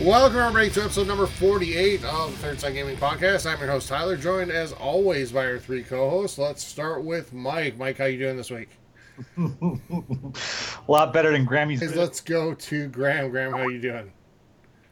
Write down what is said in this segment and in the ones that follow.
Welcome everybody to episode number 48 of the Third Sun Gaming Podcast. I'm your host Tyler, joined as always by our three co-hosts. Let's start with Mike. Mike, how you doing this week? a lot better than Grammy's. Hey, Let's go to Graham. Graham, how you doing?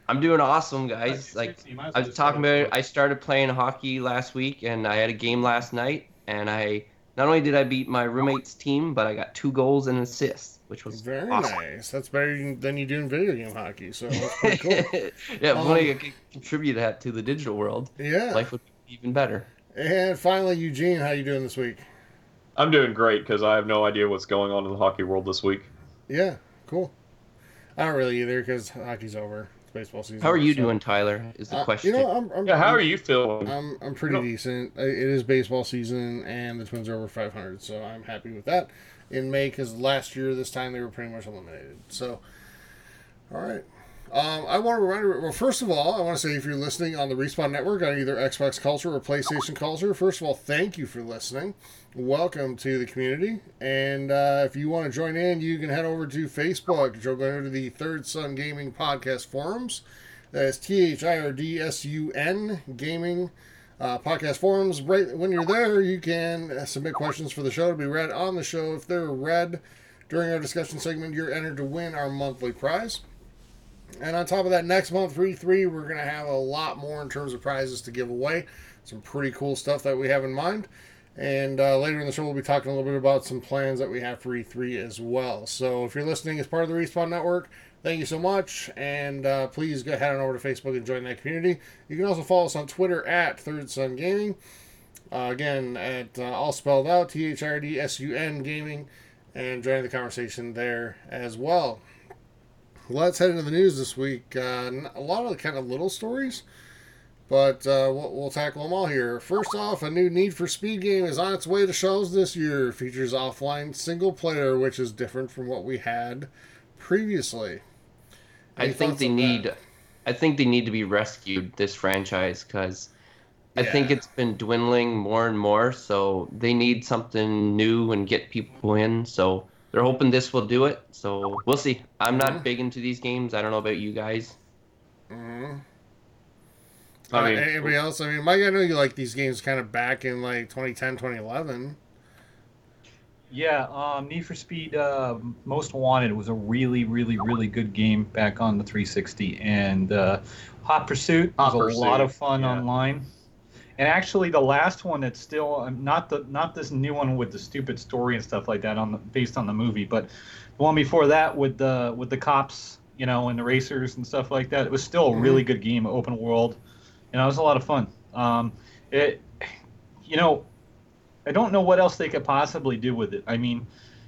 I'm doing awesome, guys. Like I was talking about, I started playing hockey last week, and I had a game last night, and I not only did I beat my roommate's team, but I got two goals and assists, which was Very awesome. nice. That's better than you do in video game hockey. So that's pretty cool. yeah, if Um, only I could contribute that to the digital world, yeah. life would be even better. And finally, Eugene, how you doing this week? I'm doing great because I have no idea what's going on in the hockey world this week. Yeah, cool. I don't really either because hockey's over. It's baseball season. How are you so- doing, Tyler? Is the Uh, question. You know, I'm, I'm, Yeah, how are you feeling? I'm I'm pretty No. decent. It is baseball season, and the Twins are over 500, so I'm happy with that. In May, because last year this time they were pretty much eliminated. So, all right. Um, I want to remind. Well, first of all, I want to say if you're listening on the Respawn Network on either Xbox Culture or PlayStation Culture, first of all, thank you for listening. Welcome to the community, and uh, if you want to join in, you can head over to Facebook. Go go to the Third Sun Gaming Podcast forums. That's T H I R D S U N Gaming uh, Podcast forums. Right when you're there, you can submit questions for the show to be read on the show. If they're read during our discussion segment, you're entered to win our monthly prize. And on top of that, next month for E3, we're going to have a lot more in terms of prizes to give away. Some pretty cool stuff that we have in mind. And uh, later in the show, we'll be talking a little bit about some plans that we have for E3 as well. So if you're listening as part of the Respawn Network, thank you so much. And uh, please go head on over to Facebook and join that community. You can also follow us on Twitter at Third Sun Gaming. Uh, again, at uh, all spelled out T H R D S U N Gaming. And join the conversation there as well. Let's head into the news this week. Uh, a lot of kind of little stories, but uh, we'll, we'll tackle them all here. First off, a new Need for Speed game is on its way to shelves this year. Features offline single player, which is different from what we had previously. I think they on that? need. I think they need to be rescued. This franchise because. I think it's been dwindling more and more, so they need something new and get people in. So they're hoping this will do it. So we'll see. I'm not Mhm. big into these games. I don't know about you guys. Mm-hmm. I mean- anybody else? I mean, Mike, I know you like these games kind of back in like 2010, 2011. Yeah, um, Need for Speed uh, Most Wanted was a really, really, really good game back on the 360, and uh, Hot Pursuit Hot was a lot of fun yeah. online. And actually, the last one that's still um, not the not this new one with the stupid story and stuff like that on the based on the movie, but the one before that with the with the cops, you know, and the racers and stuff like that. It was still a really good game, open world, and it was a lot of fun. Um, it, you know, I don't know what else they could possibly do with it. I mean,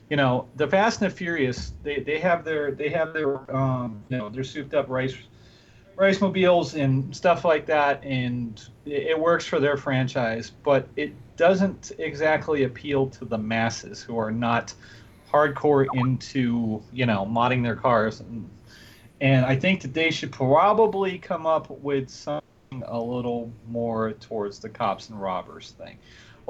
you know, the Fast and the Furious, they, they have their they have their um, you know their souped up race race mobiles and stuff like that, and it, it works for their franchise, but it doesn't exactly appeal to the masses who are not hardcore into you know modding their cars and and I think that they should probably come up with something a little more towards the cops and robbers thing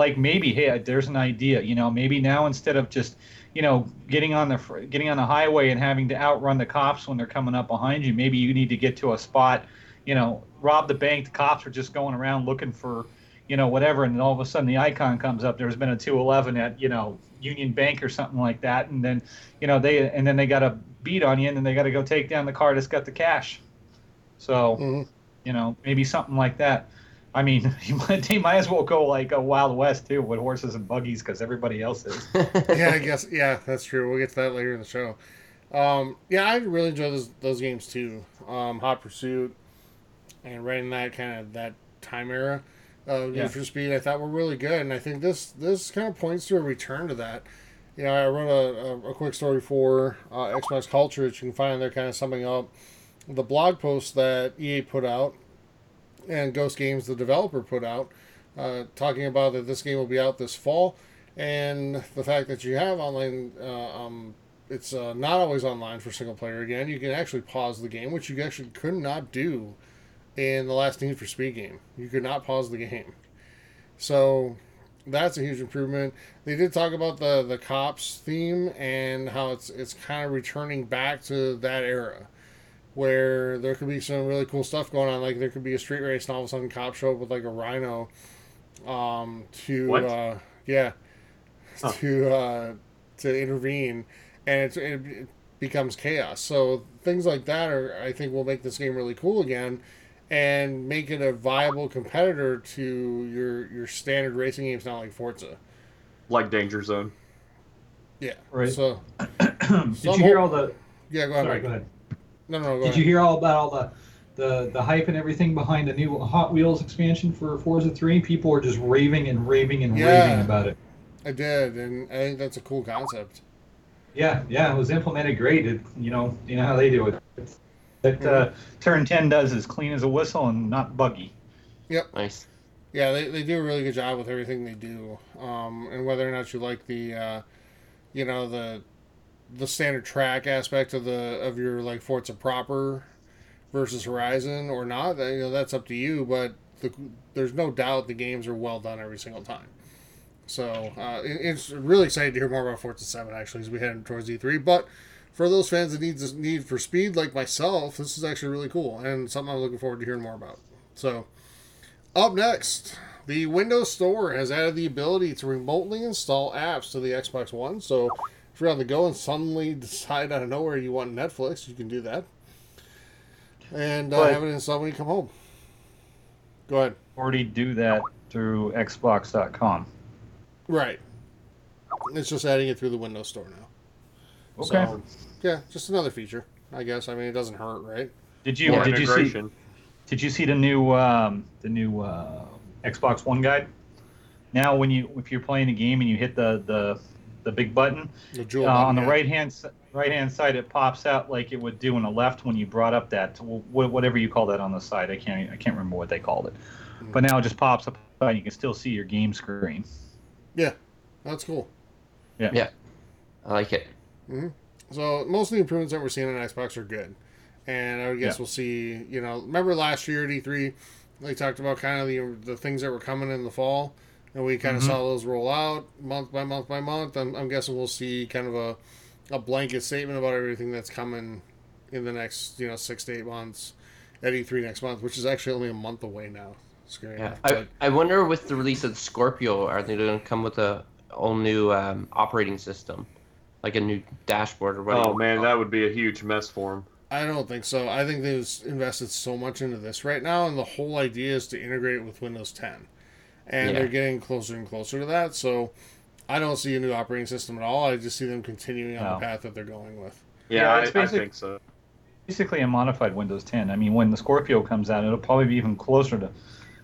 like maybe hey there's an idea you know maybe now instead of just you know getting on the getting on the highway and having to outrun the cops when they're coming up behind you maybe you need to get to a spot you know rob the bank the cops are just going around looking for you know whatever and then all of a sudden the icon comes up there's been a 211 at you know union bank or something like that and then you know they and then they got a beat on you and then they got to go take down the car that's got the cash so Mhm. you know maybe something like that I mean, they might as well go like a Wild West too, with horses and buggies, because everybody else is. yeah, I guess. Yeah, that's true. We'll get to that later in the show. Um, yeah, I really enjoy those those games too. Um, Hot Pursuit and right in that kind of that time era of Yeah. Need for Speed, I thought were really good, and I think this this kind of points to a return to that. You know, I wrote a, a, a quick story for uh, Xbox Culture that you can find there, kind of summing up the blog post that EA put out and Ghost Games, the developer, put out, uh, talking about that this game will be out this fall, and the fact that you have online, uh, um, it's uh, not always online for single player. Again, you can actually pause the game, which you actually could not do in the last Need for Speed game. You could not pause the game, so that's a huge improvement. They did talk about the the cops theme and how it's it's kind of returning back to that era where there could be some really cool stuff going on. Like there could be a street race, and all of a sudden, cops show up with like a rhino, um, to What? uh, yeah, Huh. to uh, to intervene, and it's, it, it becomes chaos. So things like that are, I think, will make this game really cool again, and make it a viable competitor to your your standard racing games, not like Forza. Like Danger Zone. Yeah. Right. So Did Some you hear whole- all the? yeah, go ahead. Sorry, go ahead. No, no, no, go Did ahead. you hear all about all the, the the hype and everything behind the new Hot Wheels expansion for Forza 3? People are just raving and raving and Yeah. raving about it. I did, and I think that's a cool concept. Yeah, yeah, it was implemented great. It, you know, you know how they do it. That uh, Turn 10 does is clean as a whistle and not buggy. Yep. Nice. Yeah, they, they do a really good job with everything they do. Um, and whether or not you like the, uh, you know, the the standard track aspect of the of your like Forza proper versus Horizon or not, you know, that's up to you. But the, there's no doubt the games are well done every single time. So uh, it, it's really excited to hear more about Forza Seven actually as we head towards E3. But for those fans that need this need for speed like myself, this is actually really cool and something I'm looking forward to hearing more about. So. Up next, the Windows Store has added the ability to remotely install apps to the Xbox One. So you're on the go and suddenly decide out of nowhere you want Netflix, you can do that. And uh, have it installed when you come home. Go ahead. Already do that through Xbox.com. Right. It's just adding it through the Windows Store now. Okay. So, yeah, just another feature, I guess. I mean, it doesn't hurt, right? Did you More did you see did you see the new um, the new uh, Xbox One guide? Now, when you if you're playing a game and you hit the the, the big button The uh, jewel on the right hand right hand side, it pops out like it would do on the left when you brought up that whatever you call that on the side. I can't I can't remember what they called it, but now it just pops up and you can still see your game screen. Yeah, that's cool. Yeah, yeah, I like it. So most of the improvements that we're seeing on Xbox are good, and I guess Yeah. we'll see. You know, remember last year at E3, they talked about kind of the the things that were coming in the fall, and we kind of Mhm. saw those roll out month by month by month. I'm, I'm guessing we'll see kind of a a blanket statement about everything that's coming in the next you know six to eight months at E3 next month, which is actually only a month away now. Scary. Yeah. enough, I, I wonder with the release of Scorpio, are they going to come with a all new um, operating system, like a new dashboard or whatever? Oh man, that would be a huge mess for them. I don't think so. I think they've invested so much into this right now, and the whole idea is to integrate it with Windows 10. And Yeah. they're getting closer and closer to that. So I don't see a new operating system at all. I just see them continuing on No. the path that they're going with. Yeah, Yeah, I, I think so. Basically, a modified Windows 10. I mean, when the Scorpio comes out, it'll probably be even closer to,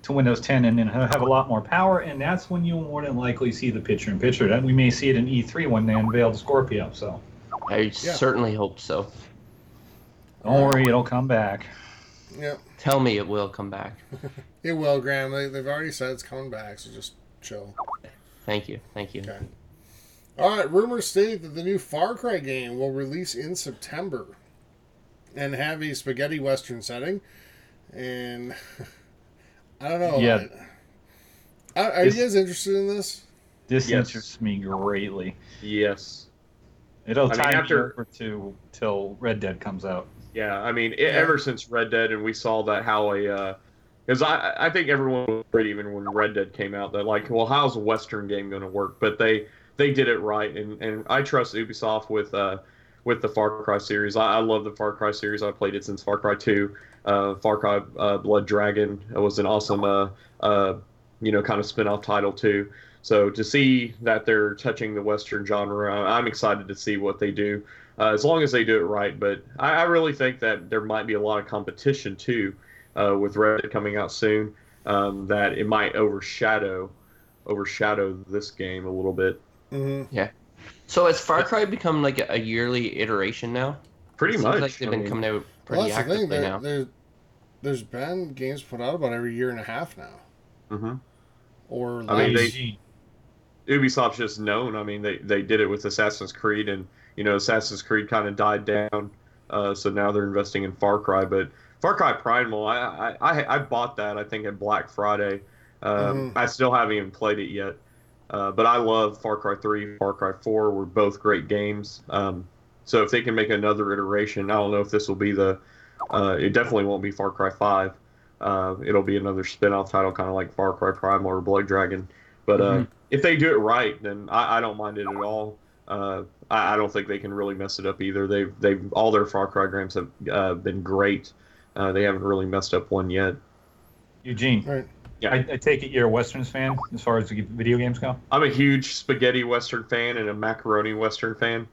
to Windows 10, and then have a lot more power. And that's when you'll more than likely see the picture-in-picture. That we may see it in E3 when they unveil the Scorpio. So I certainly hope so. don't worry, it'll come back. Yeah, Tell me it will come back. it will, Graham. They, they've already said it's coming back, so just chill. Thank you. Thank you. Okay. All right, rumors state that the new Far Cry game will release in September and have a spaghetti western setting. And I don't know. Yeah. I, are This- you guys interested in this? This Yes. interests me greatly. Yes. It'll I mean, time after- me over to till Red Dead comes out. Yeah, I mean, it, ever since Red Dead, and we saw that how a, uh, because I I think everyone was even when Red Dead came out that like, well, how's a Western game going to work? But they they did it right, and and I trust Ubisoft with uh with the Far Cry series. I, I love the Far Cry series. I played it since Far Cry Two. Uh, Far Cry uh, Blood Dragon was an awesome uh uh you know kind of spin off title too. So to see that they're touching the Western genre, I'm excited to see what they do uh, as long as they do it right. But I, I really think that there might be a lot of competition too uh, with Red Dead coming out soon. Um, that it might overshadow overshadow this game a little bit. Mm-hmm. So has Far Cry become like a, a yearly iteration now? Pretty Seems much. like they've I been mean, coming out Well, pretty that's the actively thing. There, now. there, there's been games put out about every year and a half now, Mm-hmm. or I mean, they- Ubisoft's just known. I mean, they, they did it with Assassin's Creed, and you know, Assassin's Creed kind of died down. Uh, so now they're investing in Far Cry. But Far Cry Primal, I I, I, I bought that I think at Black Friday. Um, Mhm. I still haven't even played it yet. Uh, but I love Far Cry 3, Far Cry 4 were both great games. Um, so if they can make another iteration, I don't know if this will be the Uh, it definitely won't be Far Cry Five. Uh, it'll be another spin-off title, kind of like Far Cry Primal or Blood Dragon. But uh, Mhm. if they do it right, then I, I don't mind it at all. Uh, I, I don't think they can really mess it up either. They've they've all their Far Cry games have uh, been great. Uh, they haven't really messed up one yet. Eugene, Right. Yeah. I, I take it you're a westerns fan as far as the video games go. I'm a huge spaghetti western fan and a macaroni western fan.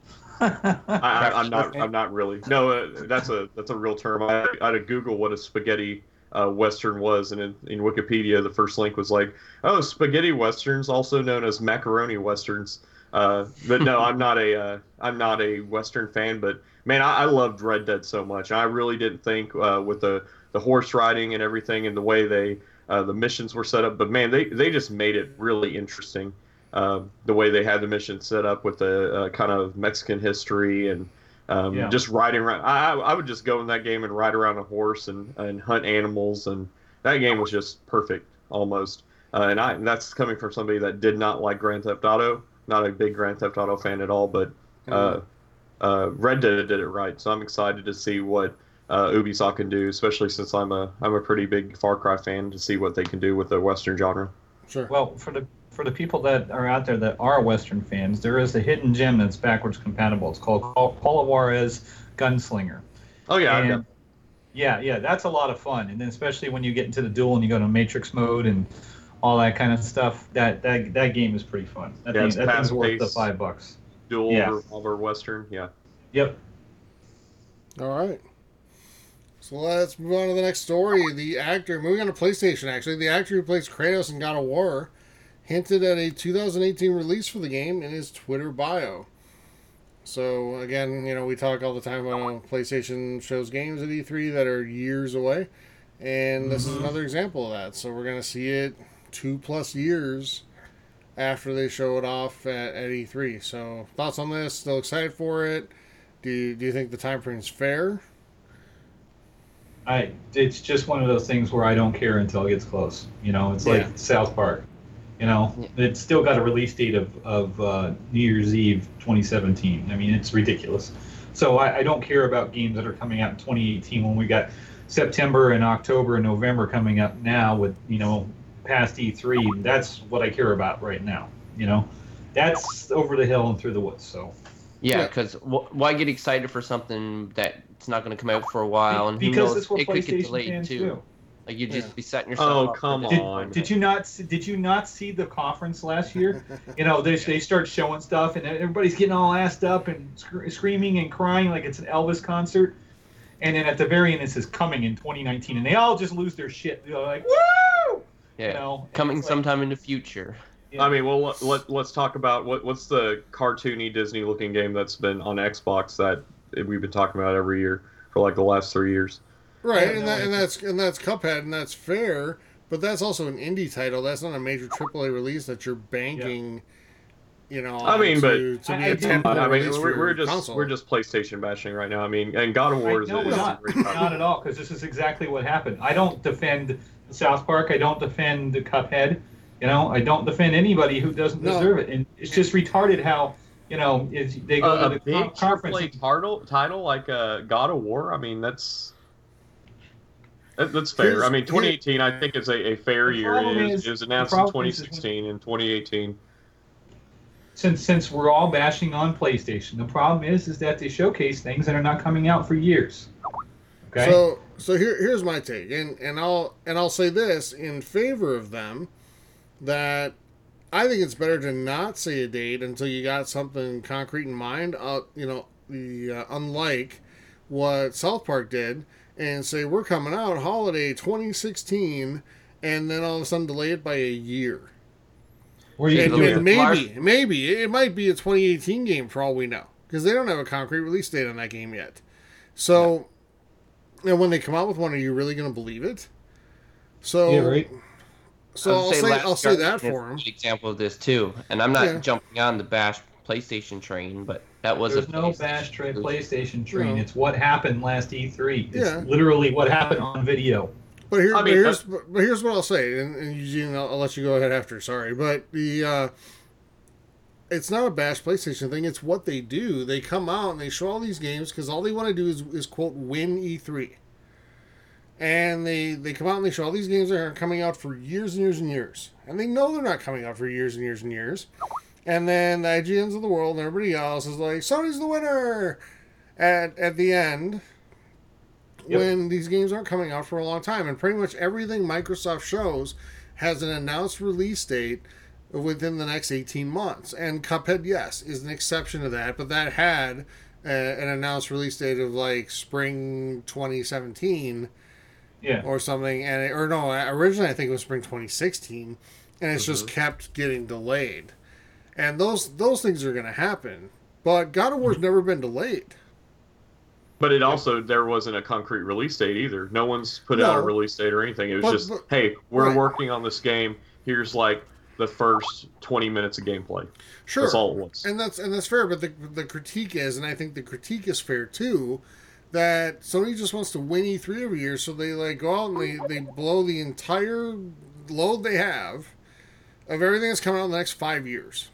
I, I, I'm not. I'm not really. No, uh, that's a that's a real term. I, I had to Google what a spaghetti uh, western was, and in, in Wikipedia, the first link was like, "Oh, spaghetti westerns, also known as macaroni westerns." Uh, but no, I'm not a uh, I'm not a western fan. But man, I, I loved Red Dead so much. I really didn't think uh, with the the horse riding and everything, and the way they uh, the missions were set up. But man, they they just made it really interesting uh, the way they had the mission set up with the uh, kind of Mexican history and um, Yeah. just riding around. I, I would just go in that game and ride around a horse and, and hunt animals, and that game was just perfect almost. Uh, and I and that's coming from somebody that did not like Grand Theft Auto, not a big Grand Theft Auto fan at all, but uh, uh, Red Dead did it right. So I'm excited to see what uh, Ubisoft can do, especially since I'm a I'm a pretty big Far Cry fan to see what they can do with the Western genre. Sure. Well, for the for the people that are out there that are Western fans, there is a hidden gem that's backwards compatible. It's called Call of Juarez Gunslinger. Oh yeah, I've And- yeah, yeah, that's a lot of fun. And then especially when you get into the duel and you go to Matrix mode and all that kind of stuff, that that, that game is pretty fun. That, Yeah, thing, it's that thing's worth the five bucks. Dual Yeah. revolver western. Yeah. Yep. All right. So let's move on to the next story. The actor, moving on to PlayStation, actually, the actor who plays Kratos in God of War hinted at a 2018 release for the game in his Twitter bio. So, again, you know, we talk all the time about how PlayStation shows games at E3 that are years away. And this is Mhm. another example of that. So, we're going to see it two plus years after they show it off at, at E3. So, thoughts on this? Still excited for it? Do you, do you think the time frame is fair? I it's just one of those things where I don't care until it gets close. You know, it's like Yeah. South Park. You know, it's still got a release date of of uh, New Year's Eve 2017. I mean, it's ridiculous. So I, I don't care about games that are coming out in 2018 when we got September and October and November coming up now with you know past E3. That's what I care about right now. You know, that's over the hill and through the woods. So Yeah, Yeah. because wh- why get excited for something that it's not going to come out for a while, and who because knows, it's what it could get delayed fans too. do. Like you just Yeah. be setting oh, yourself. Oh, up for come disappointment. Did you not? see- Did you not see the conference last year? You know, they, they start showing stuff, and everybody's getting all assed up and sc- screaming and crying like it's an Elvis concert. And then at the very end, it says coming in 2019, and they all just lose their shit. They're like, "Woo!" Yeah, You know, coming it's like- sometime in the future. Yeah. I mean, well, let, let, let's talk about what what's the cartoony Disney looking game that's been on Xbox that we've been talking about every year for like the last three years. Right, and that, and that's and that's Cuphead, and that's fair. But that's also an indie title. That's not a major AAA release that you're banking. You know, I mean, to, but- to be I- a I do- I mean, we're, we're just console. we're just PlayStation bashing right now. I mean, and God of War is, no, is not. Not at all, because this is exactly what happened. I don't defend South Park. I don't defend the Cuphead. You know, I don't defend anybody who doesn't No. deserve it. And it's just retarded how you know is they go Uh, to the big conference. AAA title title like uh, God of War. I mean, that's that, that's fair. Here's- I mean, 2018, I think is a, a fair year. problem It was, is- it was announced in 2016 and 2018. since since we're all bashing on PlayStation, the problem is is that they showcase things that are not coming out for years. Okay. So so here here's my take, and and I'll and I'll say this in favor of them that I think it's better to not say a date until you got something concrete in mind. Uh, you know, the uh, unlike what South Park did and say we're coming out holiday 2016, and then all of a sudden delay it by a year. Where you And, maybe, maybe it might be a 2018 game for all we know, because they don't have a concrete release date on that game yet. So, and when they come out with one, are you really going to believe it? So, Yeah, right. so I'll say, Last I'll say Guardian that is for him. example of this too, and I'm not Yeah. jumping on the bash PlayStation train, but that was There's a no PlayStation bash tra- exclusive. PlayStation train. No. It's what happened last E3. It's Yeah. literally what happened on video. But, here, I but mean, here's but here's what I'll say, and, and Eugene, I'll, I'll let you go ahead after. Sorry, but the uh, it's not a bash PlayStation thing. It's what they do. They come out and they show all these games because all they want to do is, is quote win E3. And they they come out and they show all these games that are coming out for years and years and years, and they know they're not coming out for years and years and years. And then the IGNs of the world and everybody else is like, Sony's the winner. At at the end, Yep. when these games aren't coming out for a long time, and pretty much everything Microsoft shows has an announced release date within the next 18 months. And Cuphead, yes, is an exception to that, but that had uh, an announced release date of like spring 2017 Yeah. or something. And it, or no, originally I think it was spring 2016, and it's just kept getting delayed. And those those things are going to happen. But God of War's never been delayed. But it also there wasn't a concrete release date either. No one's put out a release date or anything. It was But- just, but- hey, we're right. working on this game. Here's like the first 20 minutes of gameplay. Sure. That's all it was. and that's and that's fair. But the the critique is, and I think the critique is fair too, that Sony just wants to win E3 every year, so they like go out and they they blow the entire load they have of everything that's coming out in the next five years.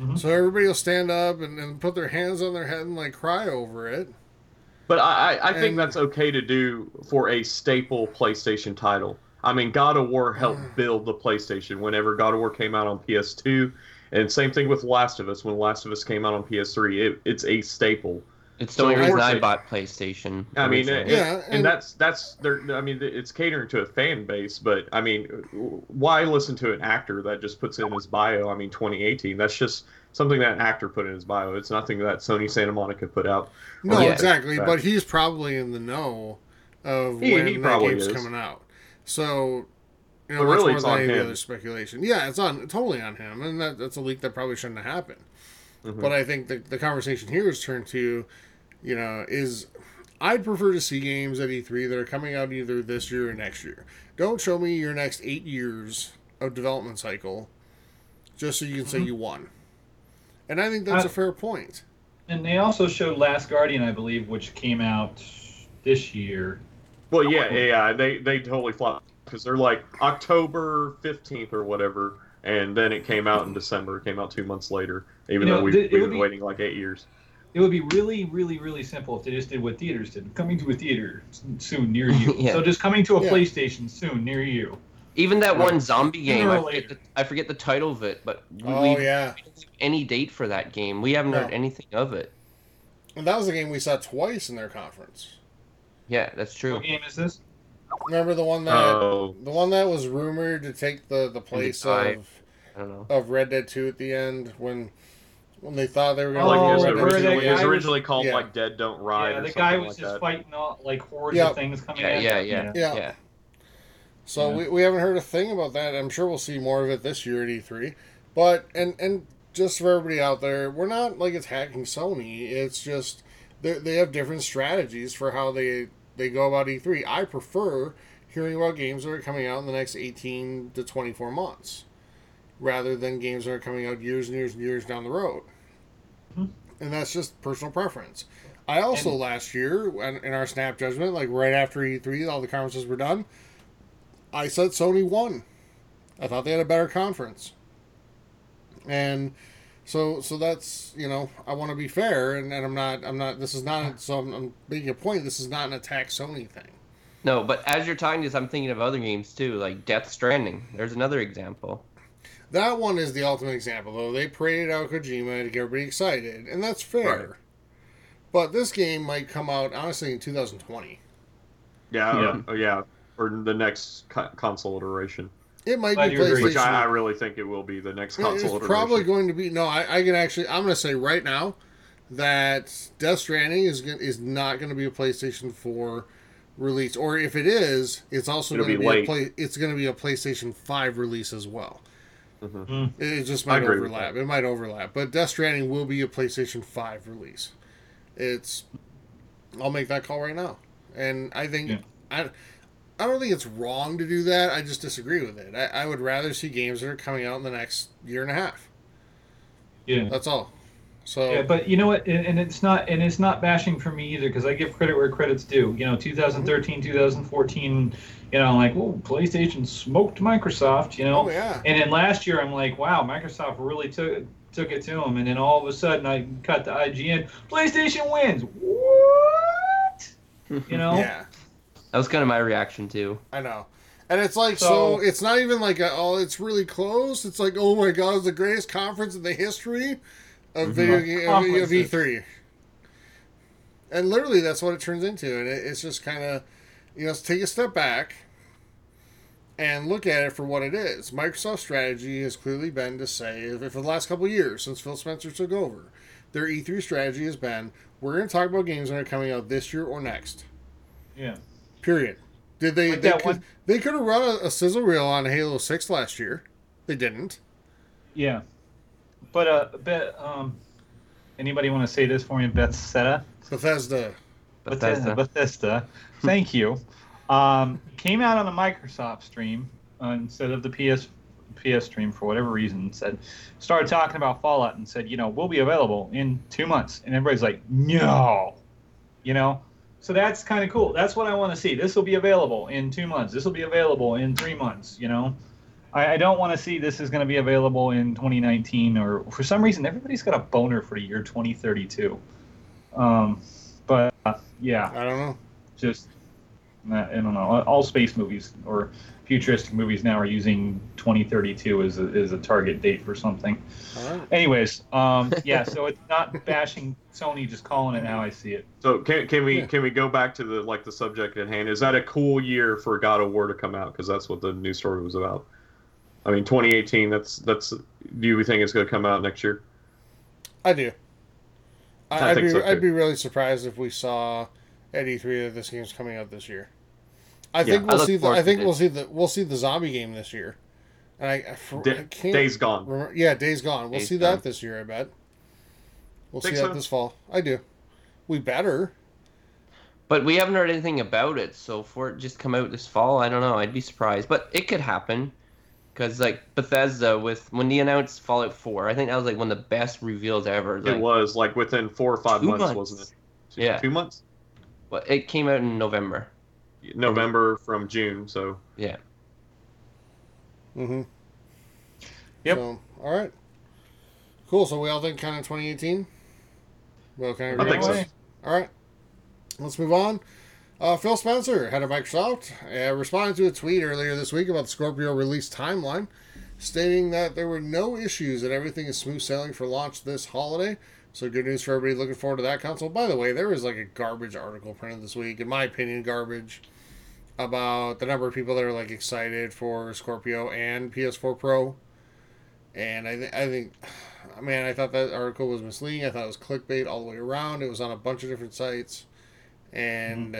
Mhm. So everybody will stand up and, and put their hands on their head and like cry over it. But I, I, I think And- that's okay to do for a staple PlayStation title. I mean, God of War helped build the PlayStation whenever God of War came out on PS2. And same thing with Last of Us. When Last of Us came out on PS3, it, it's a staple. It's the So only reason I bought PlayStation. I mean, it- Yeah, and, and- that's that's their. I mean, it's catering to a fan base, but I mean, why listen to an actor that just puts in his bio? I mean, 2018. That's just something that an actor put in his bio. It's nothing that Sony Santa Monica put out. No, yeah. exactly. But he's probably in the know of He- when he that game's is. coming out. So, you know, But much really more it's than on any him. other speculation. Yeah, it's on totally on him, and that, that's a leak that probably shouldn't have happened. Mhm. But I think the the conversation here is turned to, you know, is I'd prefer to see games at E3 that are coming out either this year or next year. Don't show me your next eight years of development cycle, just so you can say Mhm. you won. And I think that's I- a fair point. And they also showed Last Guardian, I believe, which came out this year. Well, yeah, yeah, yeah, they they totally flopped because they're like October 15th or whatever, and then it came out in December. It came out two months later, even You know, though we, th- it we've been be- waiting like eight years. It would be really, really, really simple if they just did what theaters did. Coming to a theater s- soon near you. Yeah. So just coming to a Yeah. PlayStation soon near you. Even that Right. one zombie game, I forget, the, I forget the title of it, but we, Oh we yeah. don't have any date for that game. We haven't heard anything of it. And that was the game we saw twice in their conference. Yeah, that's true. What game is this? Remember the one that Oh, the one that was rumored to take the, the place died. of I don't know. of Red Dead Two at the end when when they thought they were Oh, going like it was to where originally, that it was originally called Yeah. like Dead Don't Ride. yeah, or the guy was like just that. fighting all like hordes Yep. of things coming Yeah, at yeah, yeah, Yeah. yeah. So Yeah. we, we haven't heard a thing about that. I'm sure we'll see more of it this year at E3. But and and just for everybody out there, we're not like it's hacking Sony. It's just they they have different strategies for how they they go about E3. I prefer hearing about games that are coming out in the next 18 to 24 months rather than games that are coming out years and years and years down the road. Mhm. And that's just personal preference. I also And- last year in our snap judgment, like right after E3, all the conferences were done. I said Sony won. I thought they had a better conference. And so so that's you know I want to be fair and, and I'm not I'm not this is not so I'm, I'm making a point this is not an attack Sony thing. No, but as you're talking this, I'm thinking of other games too, like Death Stranding. There's another example. That one is the ultimate example though. They paraded out Kojima to get everybody excited and that's fair. Right. But this game might come out honestly in 2020. Yeah, Yeah. oh, yeah, or the next co- console iteration, It might Glad be you agree. PlayStation. which I, I really think it will be the next console it's iteration. probably going to be no. I, I can actually. I'm going to say right now that Death Stranding is gon- is not going to be a PlayStation 4 release, or if it is, it's also going to be be, a play. It's going to be a PlayStation 5 release as well. Mhm. It, it just might overlap. It might overlap, but Death Stranding will be a PlayStation 5 release. It's. I'll make that call right now, and I think Yeah. I. I don't think it's wrong to do that. I just disagree with it. I, I would rather see games that are coming out in the next year and a half. Yeah. That's all. So Yeah, but you know what? And, and it's not and it's not bashing for me either because I give credit where credit's due. You know, mm-hmm. 2013, 2014. You know, like, oh, PlayStation smoked Microsoft. You know, oh yeah, and then last year I'm like, wow, Microsoft really took took it to him, and then all of a sudden I cut the IGN. PlayStation wins. What? You know? Yeah, That was kind of my reaction too. I know. And it's like so, So- it's not even like a, oh it's really close. It's like oh my god, it's the greatest conference in the history of mhm. video game of, of E3. And literally that's what it turns into. And it, it's just kind of you know, take a step back and look at it for what it is. Microsoft's strategy has clearly been to say for the last couple of years since Phil Spencer took over, their E3 strategy has been we're going to talk about games that are coming out this year or next. Yeah. Period. Did they? Like they, that could, one- they could have run a, a sizzle reel on Halo Six last year. They didn't. Yeah. But uh, but um, anybody want to say this for me? Bethesda. Bethesda. Bethesda. Bethesda. Thank you. Um, came out on the Microsoft stream uh, instead of the PS PS stream for whatever reason. Said started talking about Fallout and said, you know, we'll be available in two months, and everybody's like, no, you know. So that's kind of cool. That's what I want to see. This will be available in two months. This will be available in three months. You know, I, I don't want to see this is going to be available in 2019 or for some reason everybody's got a boner for the year 2032. Um, but uh, yeah, I don't know. just I don't know. All space movies or futuristic movies now are using 2032 as a, as a target date for something. All right. Anyways, um, yeah. So it's not bashing Sony, just calling it how I see it. So can can we Yeah. can we go back to the like the subject at hand? Is that a cool year for God of War to come out? Because that's what the news story was about. I mean, 2018. That's that's. Do you think it's going to come out next year? I do. I, I I'd think be so. I'd be really surprised if we saw at E3 that this game's coming out this year. I Yeah, think I we'll look see the I think we'll see the we'll see the zombie game this year. And I, I, I can't Days Gone. remember. Yeah, Days Gone. We'll Days see Gone. that this year. I bet. We'll Think see that this fall. I do. We better. But we haven't heard anything about it, so for it just come out this fall, I don't know. I'd be surprised, but it could happen. Because like Bethesda, with when they announced Fallout 4, I think that was like one of the best reveals ever. Like, it was like within four or five months, months. wasn't it? Two, Yeah. two months. but it came out in November. November from June. So Yeah. Mm-hmm. Yep. So, all right. Cool. So we all think kind of 2018. Well, kind of. I think so. All right. Let's move on. Uh, Phil Spencer, head of Microsoft, uh, responded to a tweet earlier this week about the Scorpio release timeline, stating that there were no issues and everything is smooth sailing for launch this holiday. So good news for everybody looking forward to that console. By the way, there was like a garbage article printed this week, in my opinion, garbage about the number of people that are like excited for Scorpio and PS4 Pro. And I, th- I think, man, I thought that article was misleading. I thought it was clickbait all the way around. It was on a bunch of different sites, and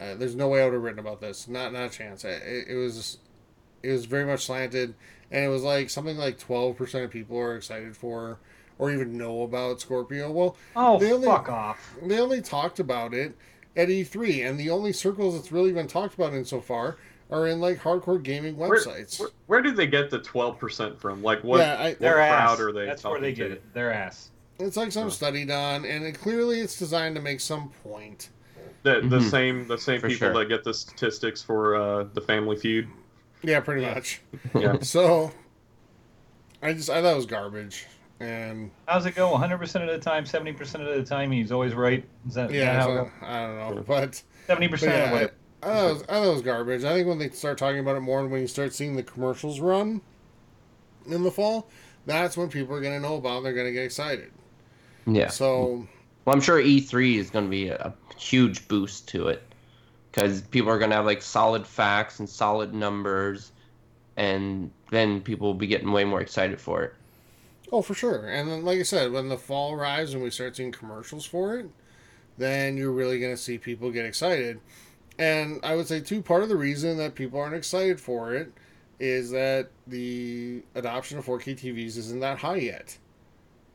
uh, there's no way I would have written about this. Not not a chance. It, it was it was very much slanted, and it was like something like twelve percent of people are excited for or even know about Scorpio. Well, Oh, They only- fuck off. they only talked about it at E3, and the only circles that's really been talked about in so far are in like hardcore gaming websites. where, where did they get the 12 percent from? Like what? Yeah, I- what Their crowd ass. are they? That's where talking they get to? it. Their ass. It's like some Huh. study done, and it, clearly it's designed to make some point. The, the Mhm. same the same For people sure. that get the statistics for uh, the Family Feud. Yeah, pretty Yeah. much. Yeah. So, I just I thought it was garbage, and How's it go? 100% of the time, 70% of the time, he's always right. Is that yeah, how so, I don't know, but, 70% but yeah, of I, it. I, thought it was, I thought it was garbage. I think when they start talking about it more, and when you start seeing the commercials run in the fall, that's when people are going to know about. it, They're going to get excited. Yeah. So Well, I'm sure E3 is going to be a, a huge boost to it because people are going to have like solid facts and solid numbers, and then people will be getting way more excited for it. Oh, for sure. And then, like I said, when the fall arrives and we start seeing commercials for it, then you're really going to see people get excited. And I would say, too, part of the reason that people aren't excited for it is that the adoption of 4K TVs isn't that high yet.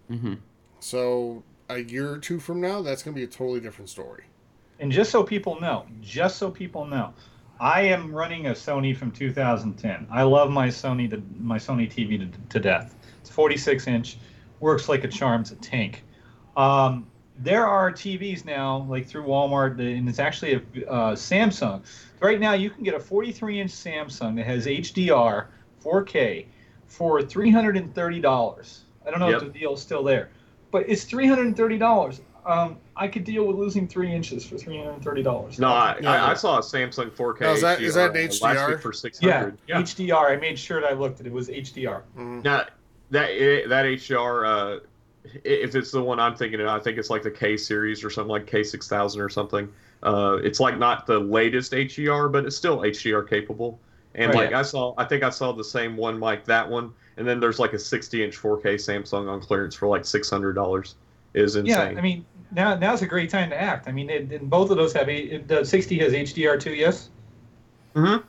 hmm So a year or two from now, that's going to be a totally different story. And just so people know, just so people know, I am running a Sony from 2010. I love my Sony to, my Sony TV to, to death. It's 46 inch, works like a charm. It's a tank. Um, there are TVs now, like through Walmart, and it's actually a uh, Samsung. Right now, you can get a 43 inch Samsung that has HDR 4K for $330. I don't know Yep. if the deal's still there, but it's three hundred and thirty dollars. Um, I could deal with losing three inches for three hundred and thirty dollars. No, I, Yeah. I, I saw a Samsung 4K. Now, is that- is that an HDR last HDR? week for Yeah, 600. HDR. I made sure that I looked at it. It was HDR. Mhm. Now that that HDR, uh, if it's the one I'm thinking of, I think it's like the K series or something like K6000 or something. Uh, it's like not the latest HDR, but it's still HDR capable. And Right. like I saw, I think I saw the same one like that one, and then there's like a 60 inch 4K Samsung on clearance for like six hundred dollars. Is insane. Yeah, I mean now now's a great time to act. I mean, it, and both of those have a, the sixty has HDR too. Yes. Mm-hmm.